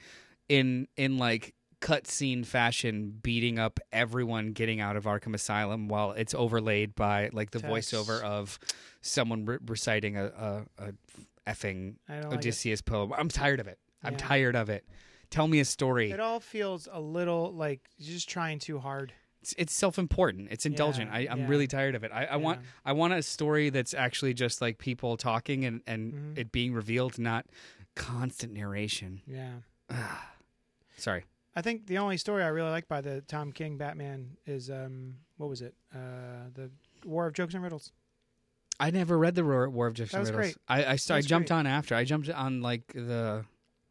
in in like cutscene fashion beating up everyone getting out of Arkham Asylum while it's overlaid by like the Text. voiceover of someone re- reciting a, a, a effing don't like. Odysseus poem. I'm tired of it. I'm tired of it. Tell me a story. It all feels a little like you're just trying too hard. It's, it's self-important. It's indulgent. Yeah, I, I'm yeah. really tired of it. I, I want I want a story that's actually just like people talking and and Mhm. it being revealed, not constant narration. Yeah. Sorry. I think the only story I really like by the Tom King Batman is um what was it? Uh the War of Jokes and Riddles. I never read the War, War of Jokes That and Riddles. great. I I, I jumped great. on after. I jumped on like the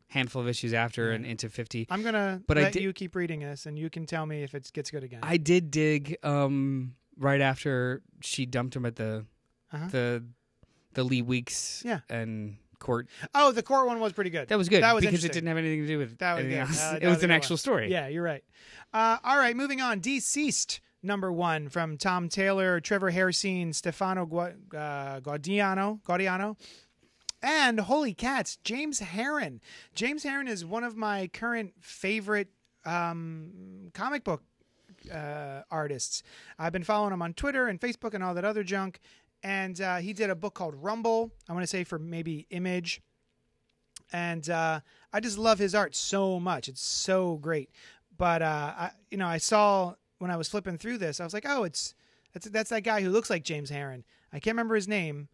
handful of issues after Yeah. and into 50. I'm gonna But I let you keep reading this and you can tell me if it gets good again. I did dig um right after she dumped him at the Uh-huh. the the Lee Weeks Yeah. and court. oh, the court one was pretty good. That was good That was because it didn't have anything to do with That was anything good. else. Uh, that it was was an actual one. story. Yeah, you're right. Uh, all right, moving on. Deceased number one from Tom Taylor, Trevor Hairsine, Stefano Gua- uh, Gaudiano, Gaudiano, and holy cats, James Harren. James Harren is one of my current favorite um, comic book uh, artists. I've been following him on Twitter and Facebook and all that other junk. And uh, he did a book called Rumble. I want to say for maybe Image, and uh, I just love his art so much. It's so great. But uh, I, you know, I saw when I was flipping through this, I was like, oh, it's that's that's that guy who looks like James Harren. I can't remember his name.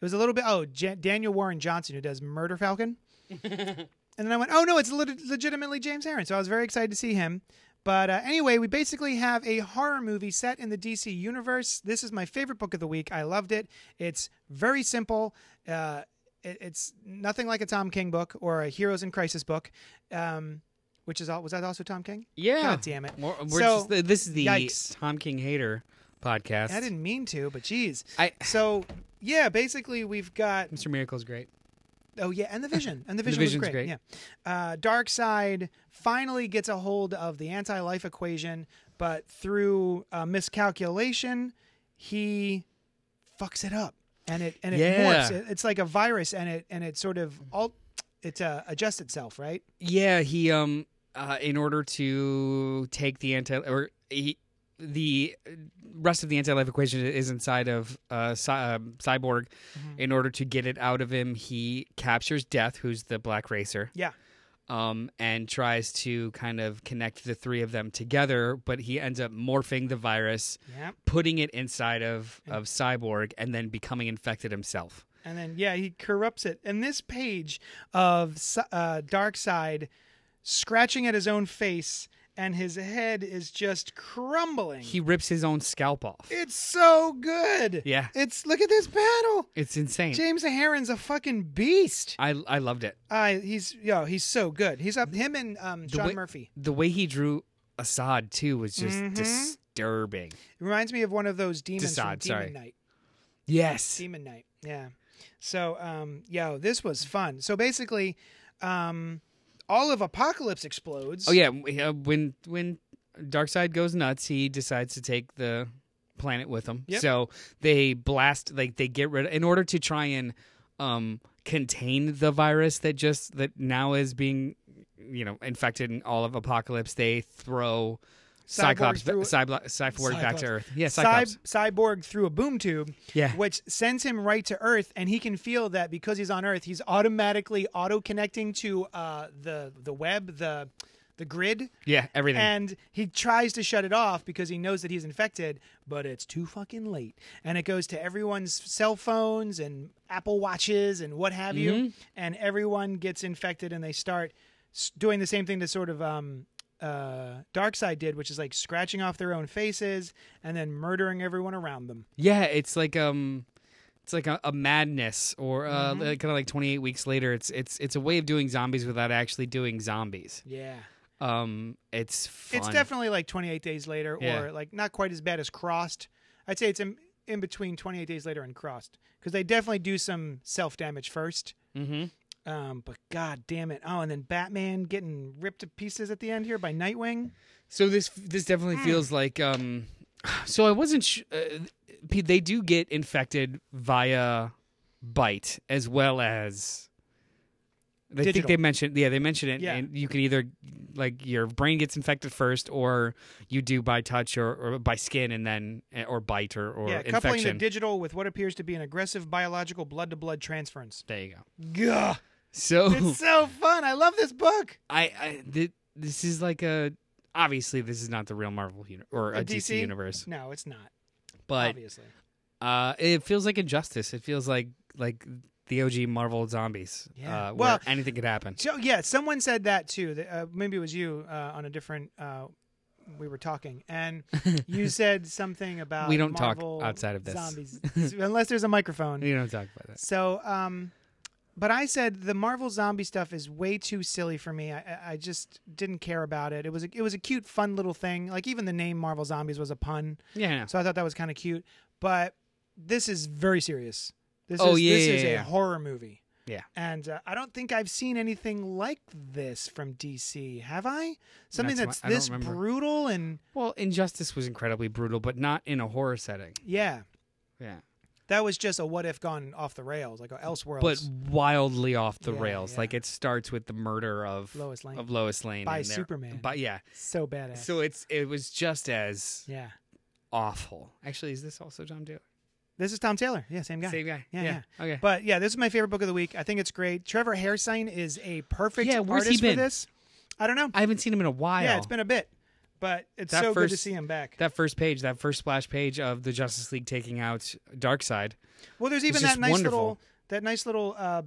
It was a little bit. Oh, J- Daniel Warren Johnson, who does Murder Falcon. and then I went, oh no, it's legitimately James Harren. So I was very excited to see him. But uh, anyway, we basically have a horror movie set in the DC universe. This is my favorite book of the week. I loved it. It's very simple. Uh, it, it's nothing like a Tom King book or a Heroes in Crisis book. Um, which is all was that also Tom King? Yeah. God damn it. We're, we're So, just, this is the yikes. Tom King hater podcast. I didn't mean to, but geez. I So yeah, basically we've got Mr. Miracle's great. Oh yeah, and the Vision, and the The Vision was great. great. Yeah, uh, Darkseid finally gets a hold of the anti-life equation, but through uh, miscalculation, he fucks it up, and it and it Yeah. morphs. It- it's like a virus, and it and it sort of all it uh, adjusts itself, right? Yeah, he um uh, in order to take the anti or he, the rest of the anti-life equation is inside of uh, Cy- um, cyborg. In order to get it out of him, he captures Death, who's the black racer. Yeah. Um, and tries to kind of connect the three of them together, but he ends up morphing the virus, Yeah. putting it inside of, of Cyborg, and then becoming infected himself. And then yeah, he corrupts it. And this page of uh, Darkseid scratching at his own face, and his head is just crumbling. He rips his own scalp off. It's so good. Yeah. It's look at this battle. It's insane. James Harren's a fucking beast. I I loved it. Uh, he's yo, he's so good. He's up him and um, Sean way- Murphy. The way he drew Desaad too was just Mhm. disturbing. It reminds me of one of those demons from Desaad, Demon sorry. Night. Yes. Demon Knight. Yeah. So um yo, this was fun. So basically, um all of Apokolips explodes. Oh yeah, uh, when when Darkseid goes nuts, he decides to take the planet with him. Yep. So they blast like they get rid of, in order to try and um contain the virus that just that now is being you know infected in all of Apokolips they throw Cyclops Cyborg, Cyborg back to Earth. Yeah, Cy- Cyclops. Cyborg through a boom tube, Yeah. which sends him right to Earth, and he can feel that because he's on Earth, he's automatically auto connecting to uh, the the web, the the grid, Yeah, everything. and he tries to shut it off because he knows that he's infected, but it's too fucking late, and it goes to everyone's cell phones and Apple watches and what have Mm-hmm. you, and everyone gets infected, and they start doing the same thing to sort of um, uh, Darkseid did, which is like scratching off their own faces and then murdering everyone around them. Yeah, it's like um, it's like a, a madness, or uh, Mm-hmm. kind of like twenty eight weeks later. It's it's it's a way of doing zombies without actually doing zombies. Yeah. Um, it's fun. It's definitely like 28 Days Later, Yeah. or like not quite as bad as Crossed. I'd say it's in, in between 28 Days Later and Crossed because they definitely do some self damage first. hmm Um, but god damn it! Oh, and then Batman getting ripped to pieces at the end here by Nightwing. So this this definitely Hmm. feels like um, so I wasn't. Sh- uh, they do get infected via bite as well as. I think they mentioned, yeah, they mentioned it, Yeah. and you can either like your brain gets infected first, or you do by touch or, or by skin, and then or bite or, or yeah, coupling the digital with what appears to be an aggressive biological blood to blood transference. there you go. Gah! So It's so fun. I love this book. I, I th- this is like a obviously this is not the real Marvel uni- or a, DC? DC? universe, No, it's not. but obviously. uh, it feels like injustice. It feels like like the OG Marvel zombies. Yeah. uh, Well- where anything could happen. So yeah, someone said that too. That, uh, maybe it was you uh, on a different. Uh, we were talking, and you said something about We don't talk outside of this. zombies, unless there's a microphone. You don't talk about that. So, um, but I said the Marvel zombie stuff is way too silly for me. I, I- I just didn't care about it. It was a, it was a cute, fun little thing. Like even the name Marvel Zombies was a pun, Yeah. so I thought that was kind of cute. But this is very serious. This Oh, is yeah, this yeah, is yeah. a horror movie. Yeah. And uh, I don't think I've seen anything like this from DC. Have I? Something That's that's, this brutal and Well, Injustice was incredibly brutal, but not in a horror setting. yeah, Yeah. That was just a what if gone off the rails, like a Elseworlds But wildly off the Yeah, rails. yeah. Like it starts with the murder of Lois Lane of Lois Lane By Superman. But yeah. so badass. So it's it was just as yeah. awful. Actually, is this also John Taylor? This is Tom Taylor. Yeah, same guy. Same guy. Yeah, Yeah. yeah. Okay. But yeah, this is my favorite book of the week. I think it's great. Trevor Hairsine is a perfect Yeah, where's he artist for this. I don't know. I haven't seen him in a while. yeah, it's been a bit, but it's That so good to first- see him back. that first page, that first splash page of the Justice League taking out Darkseid. Well, there's even that nice wonderful. little that nice little uh,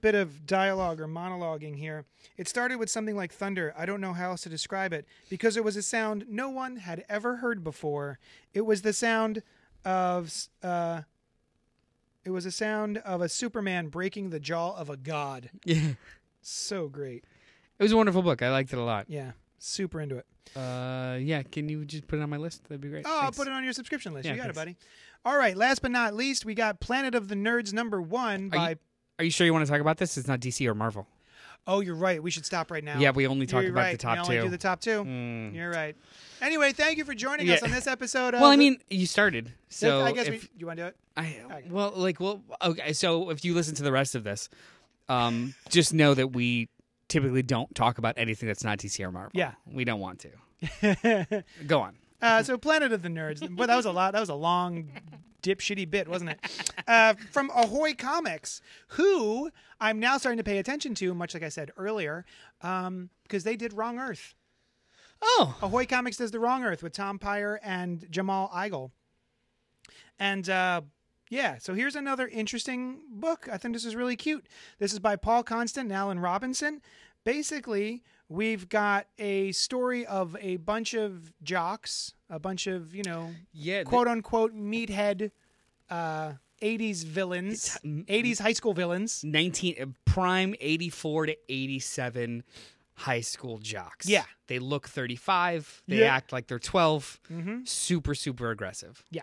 bit of dialogue or monologuing here. It started with something like thunder. I don't know how else to describe it because it was a sound no one had ever heard before. It was the sound of uh, it was a sound of a Superman breaking the jaw of a god. Yeah. So great. It was a wonderful book. I liked it a lot. Yeah, super into it. Uh, yeah. Can you just put it on my list? That'd be great. Oh, I'll put it on your subscription list. Yeah, you got it, buddy. All right. Last but not least, we got Planet of the Nerds number one Are by. you- Are you sure you want to talk about this? It's not DC or Marvel. Oh, you're right. We should stop right now. Yeah, we only talk You're about right. the top we only two. do the top two. Mm. You're right. Anyway, thank you for joining Yeah. us on this episode. Of Well, I mean, you started, so I guess if, we, you want to do it. I Okay. well, like, well, okay. So if you listen to the rest of this, um, just know that we typically don't talk about anything that's not DC or Marvel. Yeah. we don't want to. Go on. Uh, so Planet of the Nerds. But that was a lot. That was a long, dipshitty bit, wasn't it? Uh, from Ahoy Comics, who I'm now starting to pay attention to, much like I said earlier, um, because they did Wrong Earth. Oh, Ahoy Comics does the Wrong Earth with Tom Peyer and Jamal Igle. And uh, yeah, so here's another interesting book. I think this is really cute. This is by Paul Constant and Alan Robinson. Basically, we've got a story of a bunch of jocks, a bunch of, you know, yeah. quote unquote meathead uh, 80s villains, 80s high school villains. nineteen uh, prime eighty four to eighty seven high school jocks. Yeah. they look thirty five. They Yeah. act like they're 12 Mhm. Super, super aggressive. Yeah.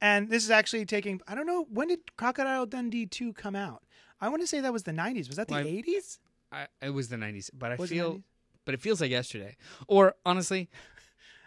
And this is actually taking, I don't know, when did Crocodile Dundee 2 come out? I want to say that was the 90s. Was that the Well, I- 80s? I, it was the nineties, but I Was feel, but it feels like yesterday. Or honestly,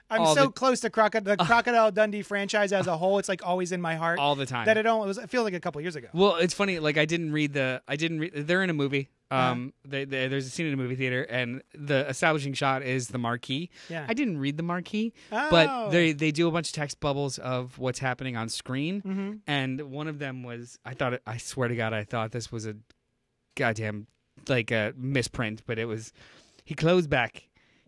I'm so the- close to Crocodile, the Crocodile Dundee franchise as a whole. It's like always in my heart. all the time. that it don't. It, was, it feels like a couple years ago. Well, it's funny. Like I didn't read the. I didn't read. They're in a movie. Uh-huh. Um, they, they, there's a scene in a movie theater, and the establishing shot is the marquee. Yeah. I didn't read the marquee, Oh. but they they do a bunch of text bubbles of what's happening on screen, Mhm. and one of them was. I thought. It, I swear to God, I thought this was a goddamn like a misprint, but it was. He closed back.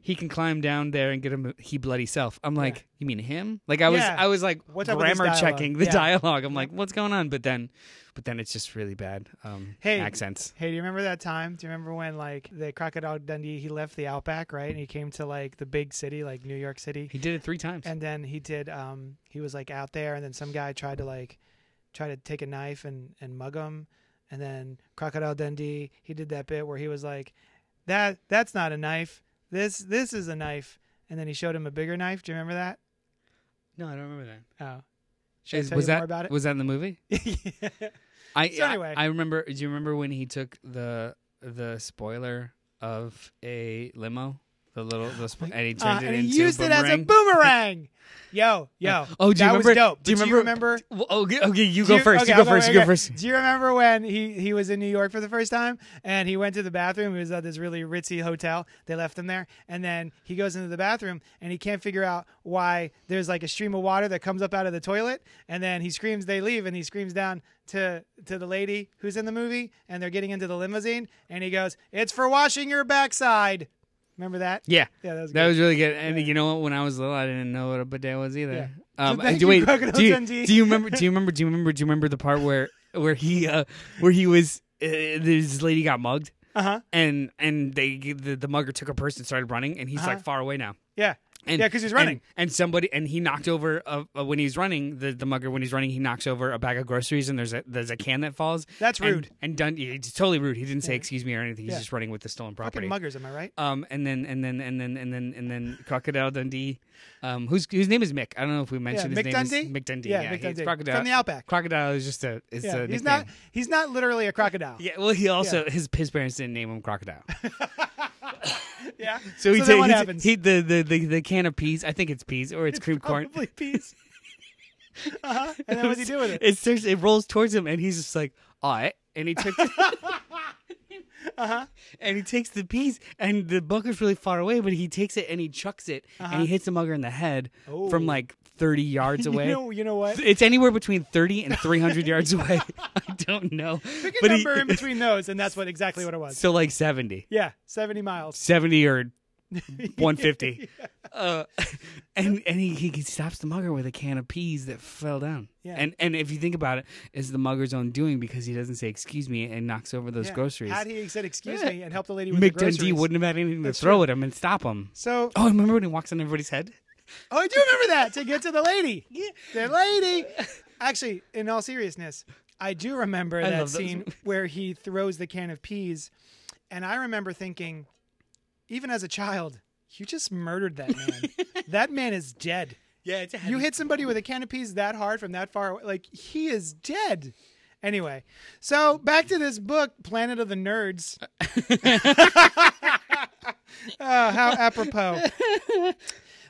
He can climb down there and get him. He bloody self. I'm like, you mean him? Like I was. Yeah. I was like What's grammar checking the Yeah. dialogue. I'm like, what's going on? But then, but then it's just really bad um, Hey. accents. Hey, do you remember that time? Do you remember when like the Crocodile Dundee he left the outback right and he came to like the big city like New York City He did it three times. and then he did um he was like out there and then some guy tried to like try to take a knife and and mug him and then Crocodile Dundee he did that bit where he was like that that's not a knife this this is a knife and then he showed him a bigger knife. Do you remember that? no, I don't remember that. Oh, should Is- I tell was you that more about it? was that in the movie? Yeah. I, So anyway. I I remember. Do you remember when he took the the spoiler of a limo? The little the spo- and he Uh, turned it and he used a it as a boomerang? Yo, yo. Oh, do you that remember? was dope. Do you remember? Do you remember? Well, okay, okay, you go first. okay, you go first. You go first. Do you remember when he he was in New York for the first time and he went to the bathroom? He was at this really ritzy hotel. They left him there, and then he goes into the bathroom and he can't figure out why there's like a stream of water that comes up out of the toilet, and then he screams. They leave, and he screams down to to the lady who's in the movie, and they're getting into the limousine, and he goes, "It's for washing your backside." Remember that? Yeah, Yeah, that was that was really good. And you know what? When I was little, I didn't know what a bidet was either. Yeah. Um, So do, you, wait, do you, do you remember? Do you remember? Do you remember? Do you remember the part where where he uh, where he was uh, this lady got mugged Uh huh. and and they the, the mugger took a purse and started running and he's Uh-huh. like far away now. Yeah. And, Yeah, 'cause he's running. And, and somebody and he knocked over uh, uh, when he's running the, the mugger when he's running he knocks over a bag of groceries and there's a there's a can that falls. That's rude. And, done. It's totally rude. He didn't say excuse me or anything. He's Yeah. just running with the stolen property. Fucking muggers, am I right? Um, and then and then and then and then and then Crocodile Dundee, um, whose whose name is Mick. I don't know if we mentioned Yeah, his Mick name Dundee? is Mick Dundee. Yeah, Yeah, Mick Dundee. Crocodile From the Outback. Crocodile is just a is Yeah, a he's nickname. not. He's not literally a crocodile. Yeah, well, he also his his parents didn't name him Crocodile, Yeah. so he then ta- what he, happens? he the, the the the can of peas. I think it's peas or it's, cream corn. Probably peas. uh-huh. And then what's he do with it? It starts, it rolls towards him, and he's just like, "All right," and he took. Uh-huh. And he takes the piece, and the mugger's really far away, but he takes it and he chucks it, and he hits the mugger in the head Oh. from like 30 yards away. You know, you know what? It's anywhere between 30 and 300 yards away. I don't know. Pick a But he- number in between those, and that's what exactly what it was. So like 70. Yeah, seventy miles. 70 or 150. uh, and and he, he stops the mugger with a can of peas that fell down. Yeah. And and if you think about it, it's the mugger's own doing because he doesn't say excuse me and knocks over those Yeah. groceries. Had he said excuse Yeah. me and helped the lady with the Mick Dundee groceries. wouldn't have had anything That's to throw true. at him and stop him. So, Oh, remember when he walks on everybody's head? Oh, I do remember that to get to the lady. Yeah, the lady. Actually, in all seriousness, I do remember I that those scene where he throws the can of peas, and I remember thinking, even as a child, you just murdered that man. that man is dead. Yeah, it's a You hit somebody with a can of peas that hard from that far away, like he is dead. Anyway, so back to this book, Planet of the Nerds. oh, how apropos.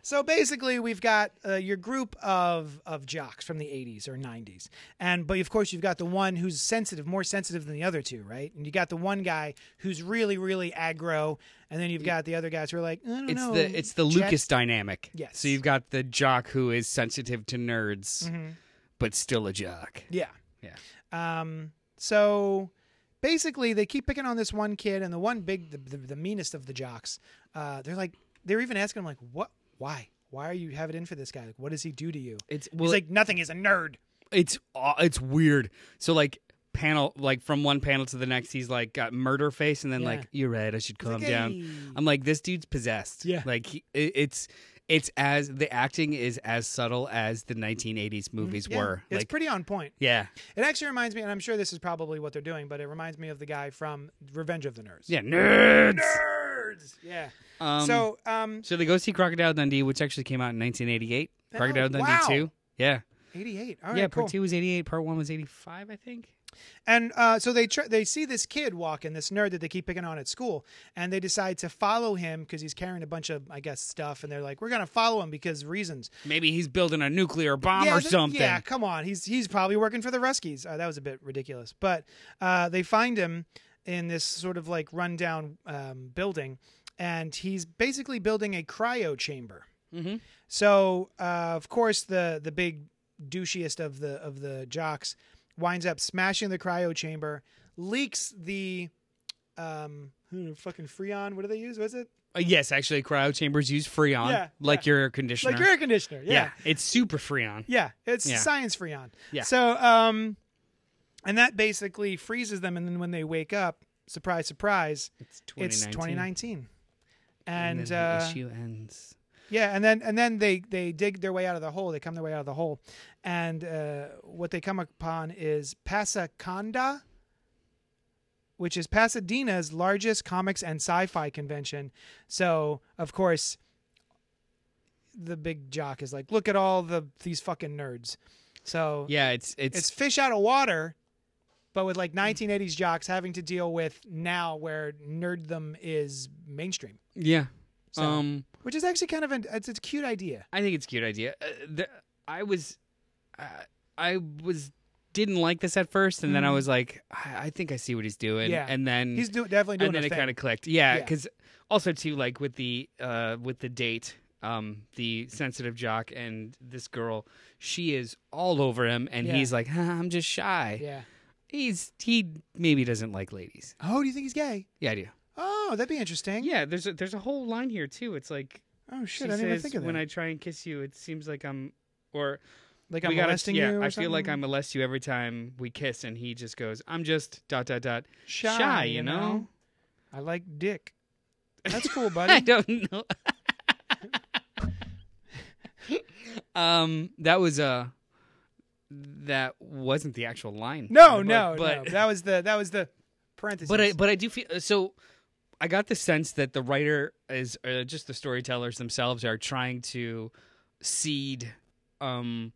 So basically, we've got uh, your group of of jocks from the '80s or '90s, and but of course you've got the one who's sensitive, more sensitive than the other two, right? And you got the one guy who's really, really aggro, and then you've got the other guys who are like, I don't It's know. the it's the Lucas dynamic. Yes. So you've got the jock who is sensitive to nerds, but still a jock. Yeah. Yeah. Um. So basically, they keep picking on this one kid, and the one big, the, the, the meanest of the jocks. Uh, they're like, they're even asking him like, what? Why? Why are you have it in for this guy? Like, what does he do to you? It's He's like, nothing. He's a nerd. it's aw- it's weird. So like panel like from one panel to the next, he's like got murder face, and then Yeah. like you're right, I should calm like, down. "Hey." I'm like this dude's possessed. Yeah. like he, it, it's it's as the acting is as subtle as the 1980s movies Mm-hmm. Yeah, were. It's like pretty on point. yeah, It actually reminds me, and I'm sure this is probably what they're doing, but it reminds me of the guy from Revenge of the Nerds. yeah, nerds. Nerds. Yeah. Um, so, um, so they go see Crocodile Dundee, which actually came out in 1988. Oh, Crocodile Dundee wow. 2. Yeah, 88. All right, yeah. cool. Part two was 88. Part one was 85, I think. And uh, so they tr- they see this kid walking, this nerd that they keep picking on at school, and they decide to follow him because he's carrying a bunch of, I guess, stuff. And they're like, "We're gonna follow him because reasons." Maybe he's building a nuclear bomb yeah, or something. Yeah, come on, he's he's probably working for the Ruskies. Uh, that was a bit ridiculous, but uh, they find him in this sort of like rundown um, building, and he's basically building a cryo chamber. Mhm. So uh, of course the the big douchiest of the of the jocks winds up smashing the cryo chamber, leaks the um fucking freon. What do they use? Was it Uh, yes, actually, cryo chambers use Freon, Yeah, like yeah. your air conditioner. like your air conditioner? yeah. yeah. it's super Freon. Yeah, it's science freon. Yeah. So, um, and that basically freezes them, and then when they wake up, surprise, surprise, It's it's 2019. And, And, uh, the issue ends. yeah, and then and then they they dig their way out of the hole. They come their way out of the hole, and uh, what they come upon is Pasaconda, which is Pasadena's largest comics and sci-fi convention. So, of course, the big jock is like, "Look at all the these fucking nerds." So Yeah, it's it's, it's fish out of water, but with like 1980s jocks having to deal with now where nerddom is mainstream, yeah. So- um, which is actually kind of an it's a cute idea. I think it's a cute idea. Uh, the, I was, uh, I was didn't like this at first, and then I was like, I, I think I see what he's doing. Mm-hmm. Yeah. and then He's do, definitely doing and then it kind of clicked. Yeah, Yeah. because also too like with the uh with the date, um, the sensitive jock and this girl, she is all over him, and Yeah. he's like, "Huh, I'm just shy. yeah. He's he maybe doesn't like ladies. Oh, do you think he's gay? Yeah, I do. Oh, that'd be interesting. Yeah, there's a there's a whole line here too. It's like Oh shit, I didn't even says, think of that. when I try and kiss you, it seems like I'm or like I'm gotta- molesting yeah, you. Or I feel like I something? molest you every time we kiss, and he just goes, "I'm just dot dot dot shy. you know." I like dick. That's cool, buddy. I buddy. don't know. um, that was uh that wasn't the actual line. no, But- no, but no. That was the that was the parentheses. but I but I do feel so. I got the sense that the writer is uh, just the storytellers themselves are trying to seed um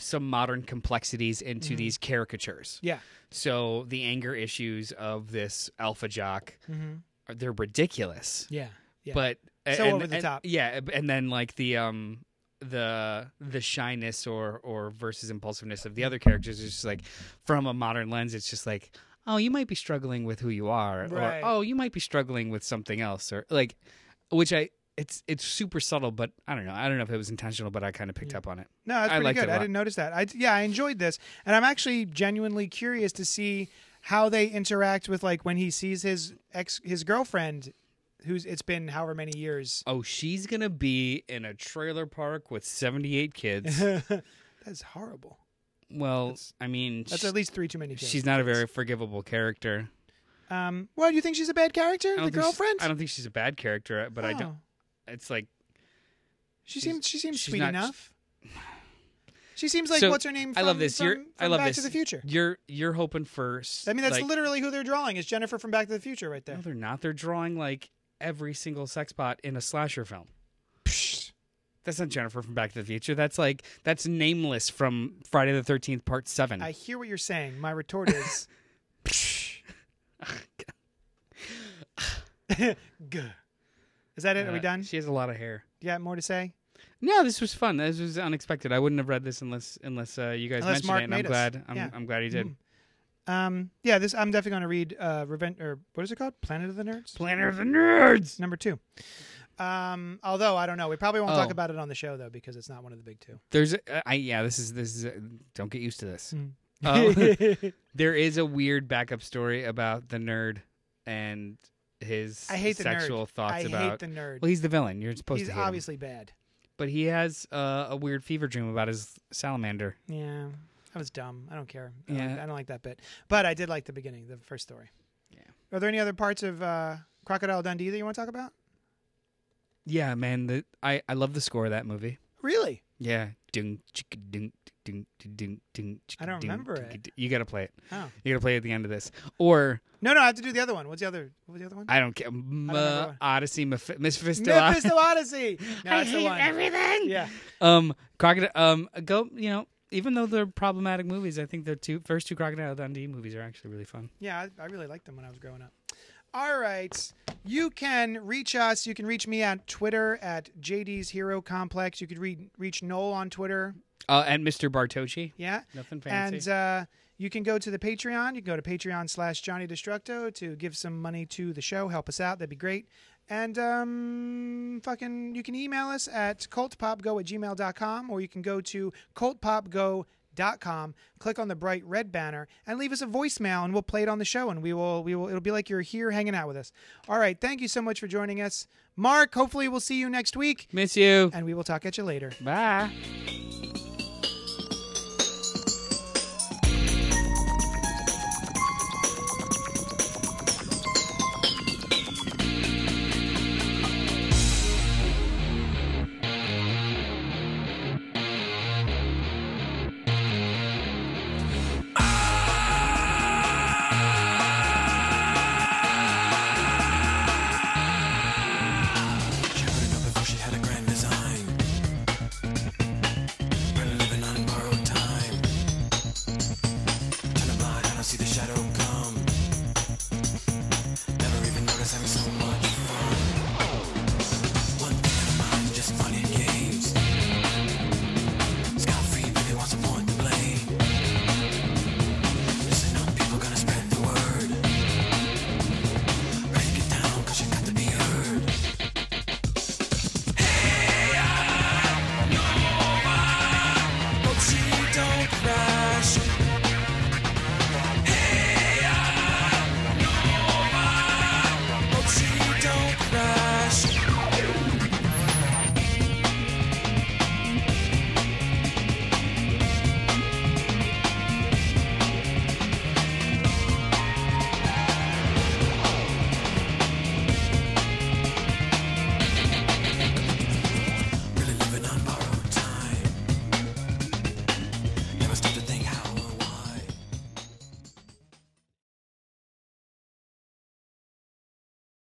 some modern complexities into these caricatures. Mm-hmm. yeah. So the anger issues of this alpha jock, Mhm. are they're ridiculous. Yeah. Yeah. But So and- over the and- top. Yeah, and then like the um the the shyness or or versus impulsiveness of the other characters is just like from a modern lens it's just like oh, you might be struggling with who you are, Right. or oh, you might be struggling with something else, or like, which I it's it's super subtle, but I don't know. I don't know if it was intentional, but I kind of picked up on it. No, that's I pretty liked good. I didn't notice that. I yeah, I enjoyed this, and I'm actually genuinely curious to see how they interact with like when he sees his ex his girlfriend, who's it's been however many years. Oh, she's gonna be in a trailer park with seventy eight kids. That's horrible. well, I mean, That's at least three too many. kids. she's not a very forgivable character. Um. Well, do you think she's a bad character, the don't think she's- girlfriend? I don't think she's a bad character, but I don't. Oh. It's like She seems she seems sweet not- enough. She seems like So, what's her name? I love this. From, You're. from I love Back this. to the Future. You're you're hoping for. I mean, that's like, literally who they're drawing. Is Jennifer from Back to the Future right there? No, they're not. They're drawing like every single sex bot in a slasher film. Psh. That's not Jennifer from Back to the Future. That's like that's Nameless from Friday the Thirteenth Part Seven. I hear what you're saying. My retort is. Is that it? Are we Uh, done? She has a lot of hair. Do You got more to say? No, this was fun. This was unexpected. I wouldn't have read this unless unless uh, you guys Unless mentioned Mark it. And I'm us. glad. I'm, Yeah. I'm glad he did. Mm. Um, yeah, this I'm definitely going to read. Uh, Revenge or what is it called? Planet of the Nerds. Planet of the Nerds. Number two. Um, although I don't know, we probably won't talk Oh. about it on the show though because it's not one of the big two. There's, a, I yeah. This is this is. Don't get used to this. Mm. There is a weird backup story about the nerd and his I hate the sexual nerd. thoughts I about. hate the nerd. well, he's the villain. You're supposed He's to hate him. obviously bad. but he has uh, a weird fever dream about his salamander. Yeah, that was dumb. I don't care. I don't, Yeah. I don't like that bit. But I did like the beginning, the first story. Yeah. Are there any other parts of uh, Crocodile Dundee that you want to talk about? Yeah, man. The, I I love the score of that movie. Really? Yeah. Ding, chicka, ding, ding, ding, ding, chicka, I don't ding, remember chicka, it. ding. You got to play it. Oh. You got to play it at the end of this. Or No, no, I have to do the other one. What's the other? What was the other one? I don't care. M- remember uh, what. Odyssey, Meph- Mephisto. Mephisto Odyssey. No, I hate everything. Yeah. Um, crocodile. Um, go. You know, even though they're problematic movies, I think the two first two Crocodile Dundee movies are actually really fun. Yeah, I, I really liked them when I was growing up. All right. You can reach us. You can reach me at Twitter at JD's Hero Complex. You could read, reach Noel on Twitter. Uh, and Mr. Bartocci. Yeah. Nothing fancy. And uh, you can go to the Patreon. You can go to Patreon slash Johnny Destructo to give some money to the show. Help us out. That'd be great. And um, fucking, you can email us at cultpopgo at gmail.com or you can go to cultpopgo.com, click on the bright red banner, and leave us a voicemail, and we'll play it on the show. And we will, we will, it'll be like you're here hanging out with us. All right. Thank you so much for joining us. Mark, hopefully we'll see you next week, Miss you. and we will talk at you later. Bye.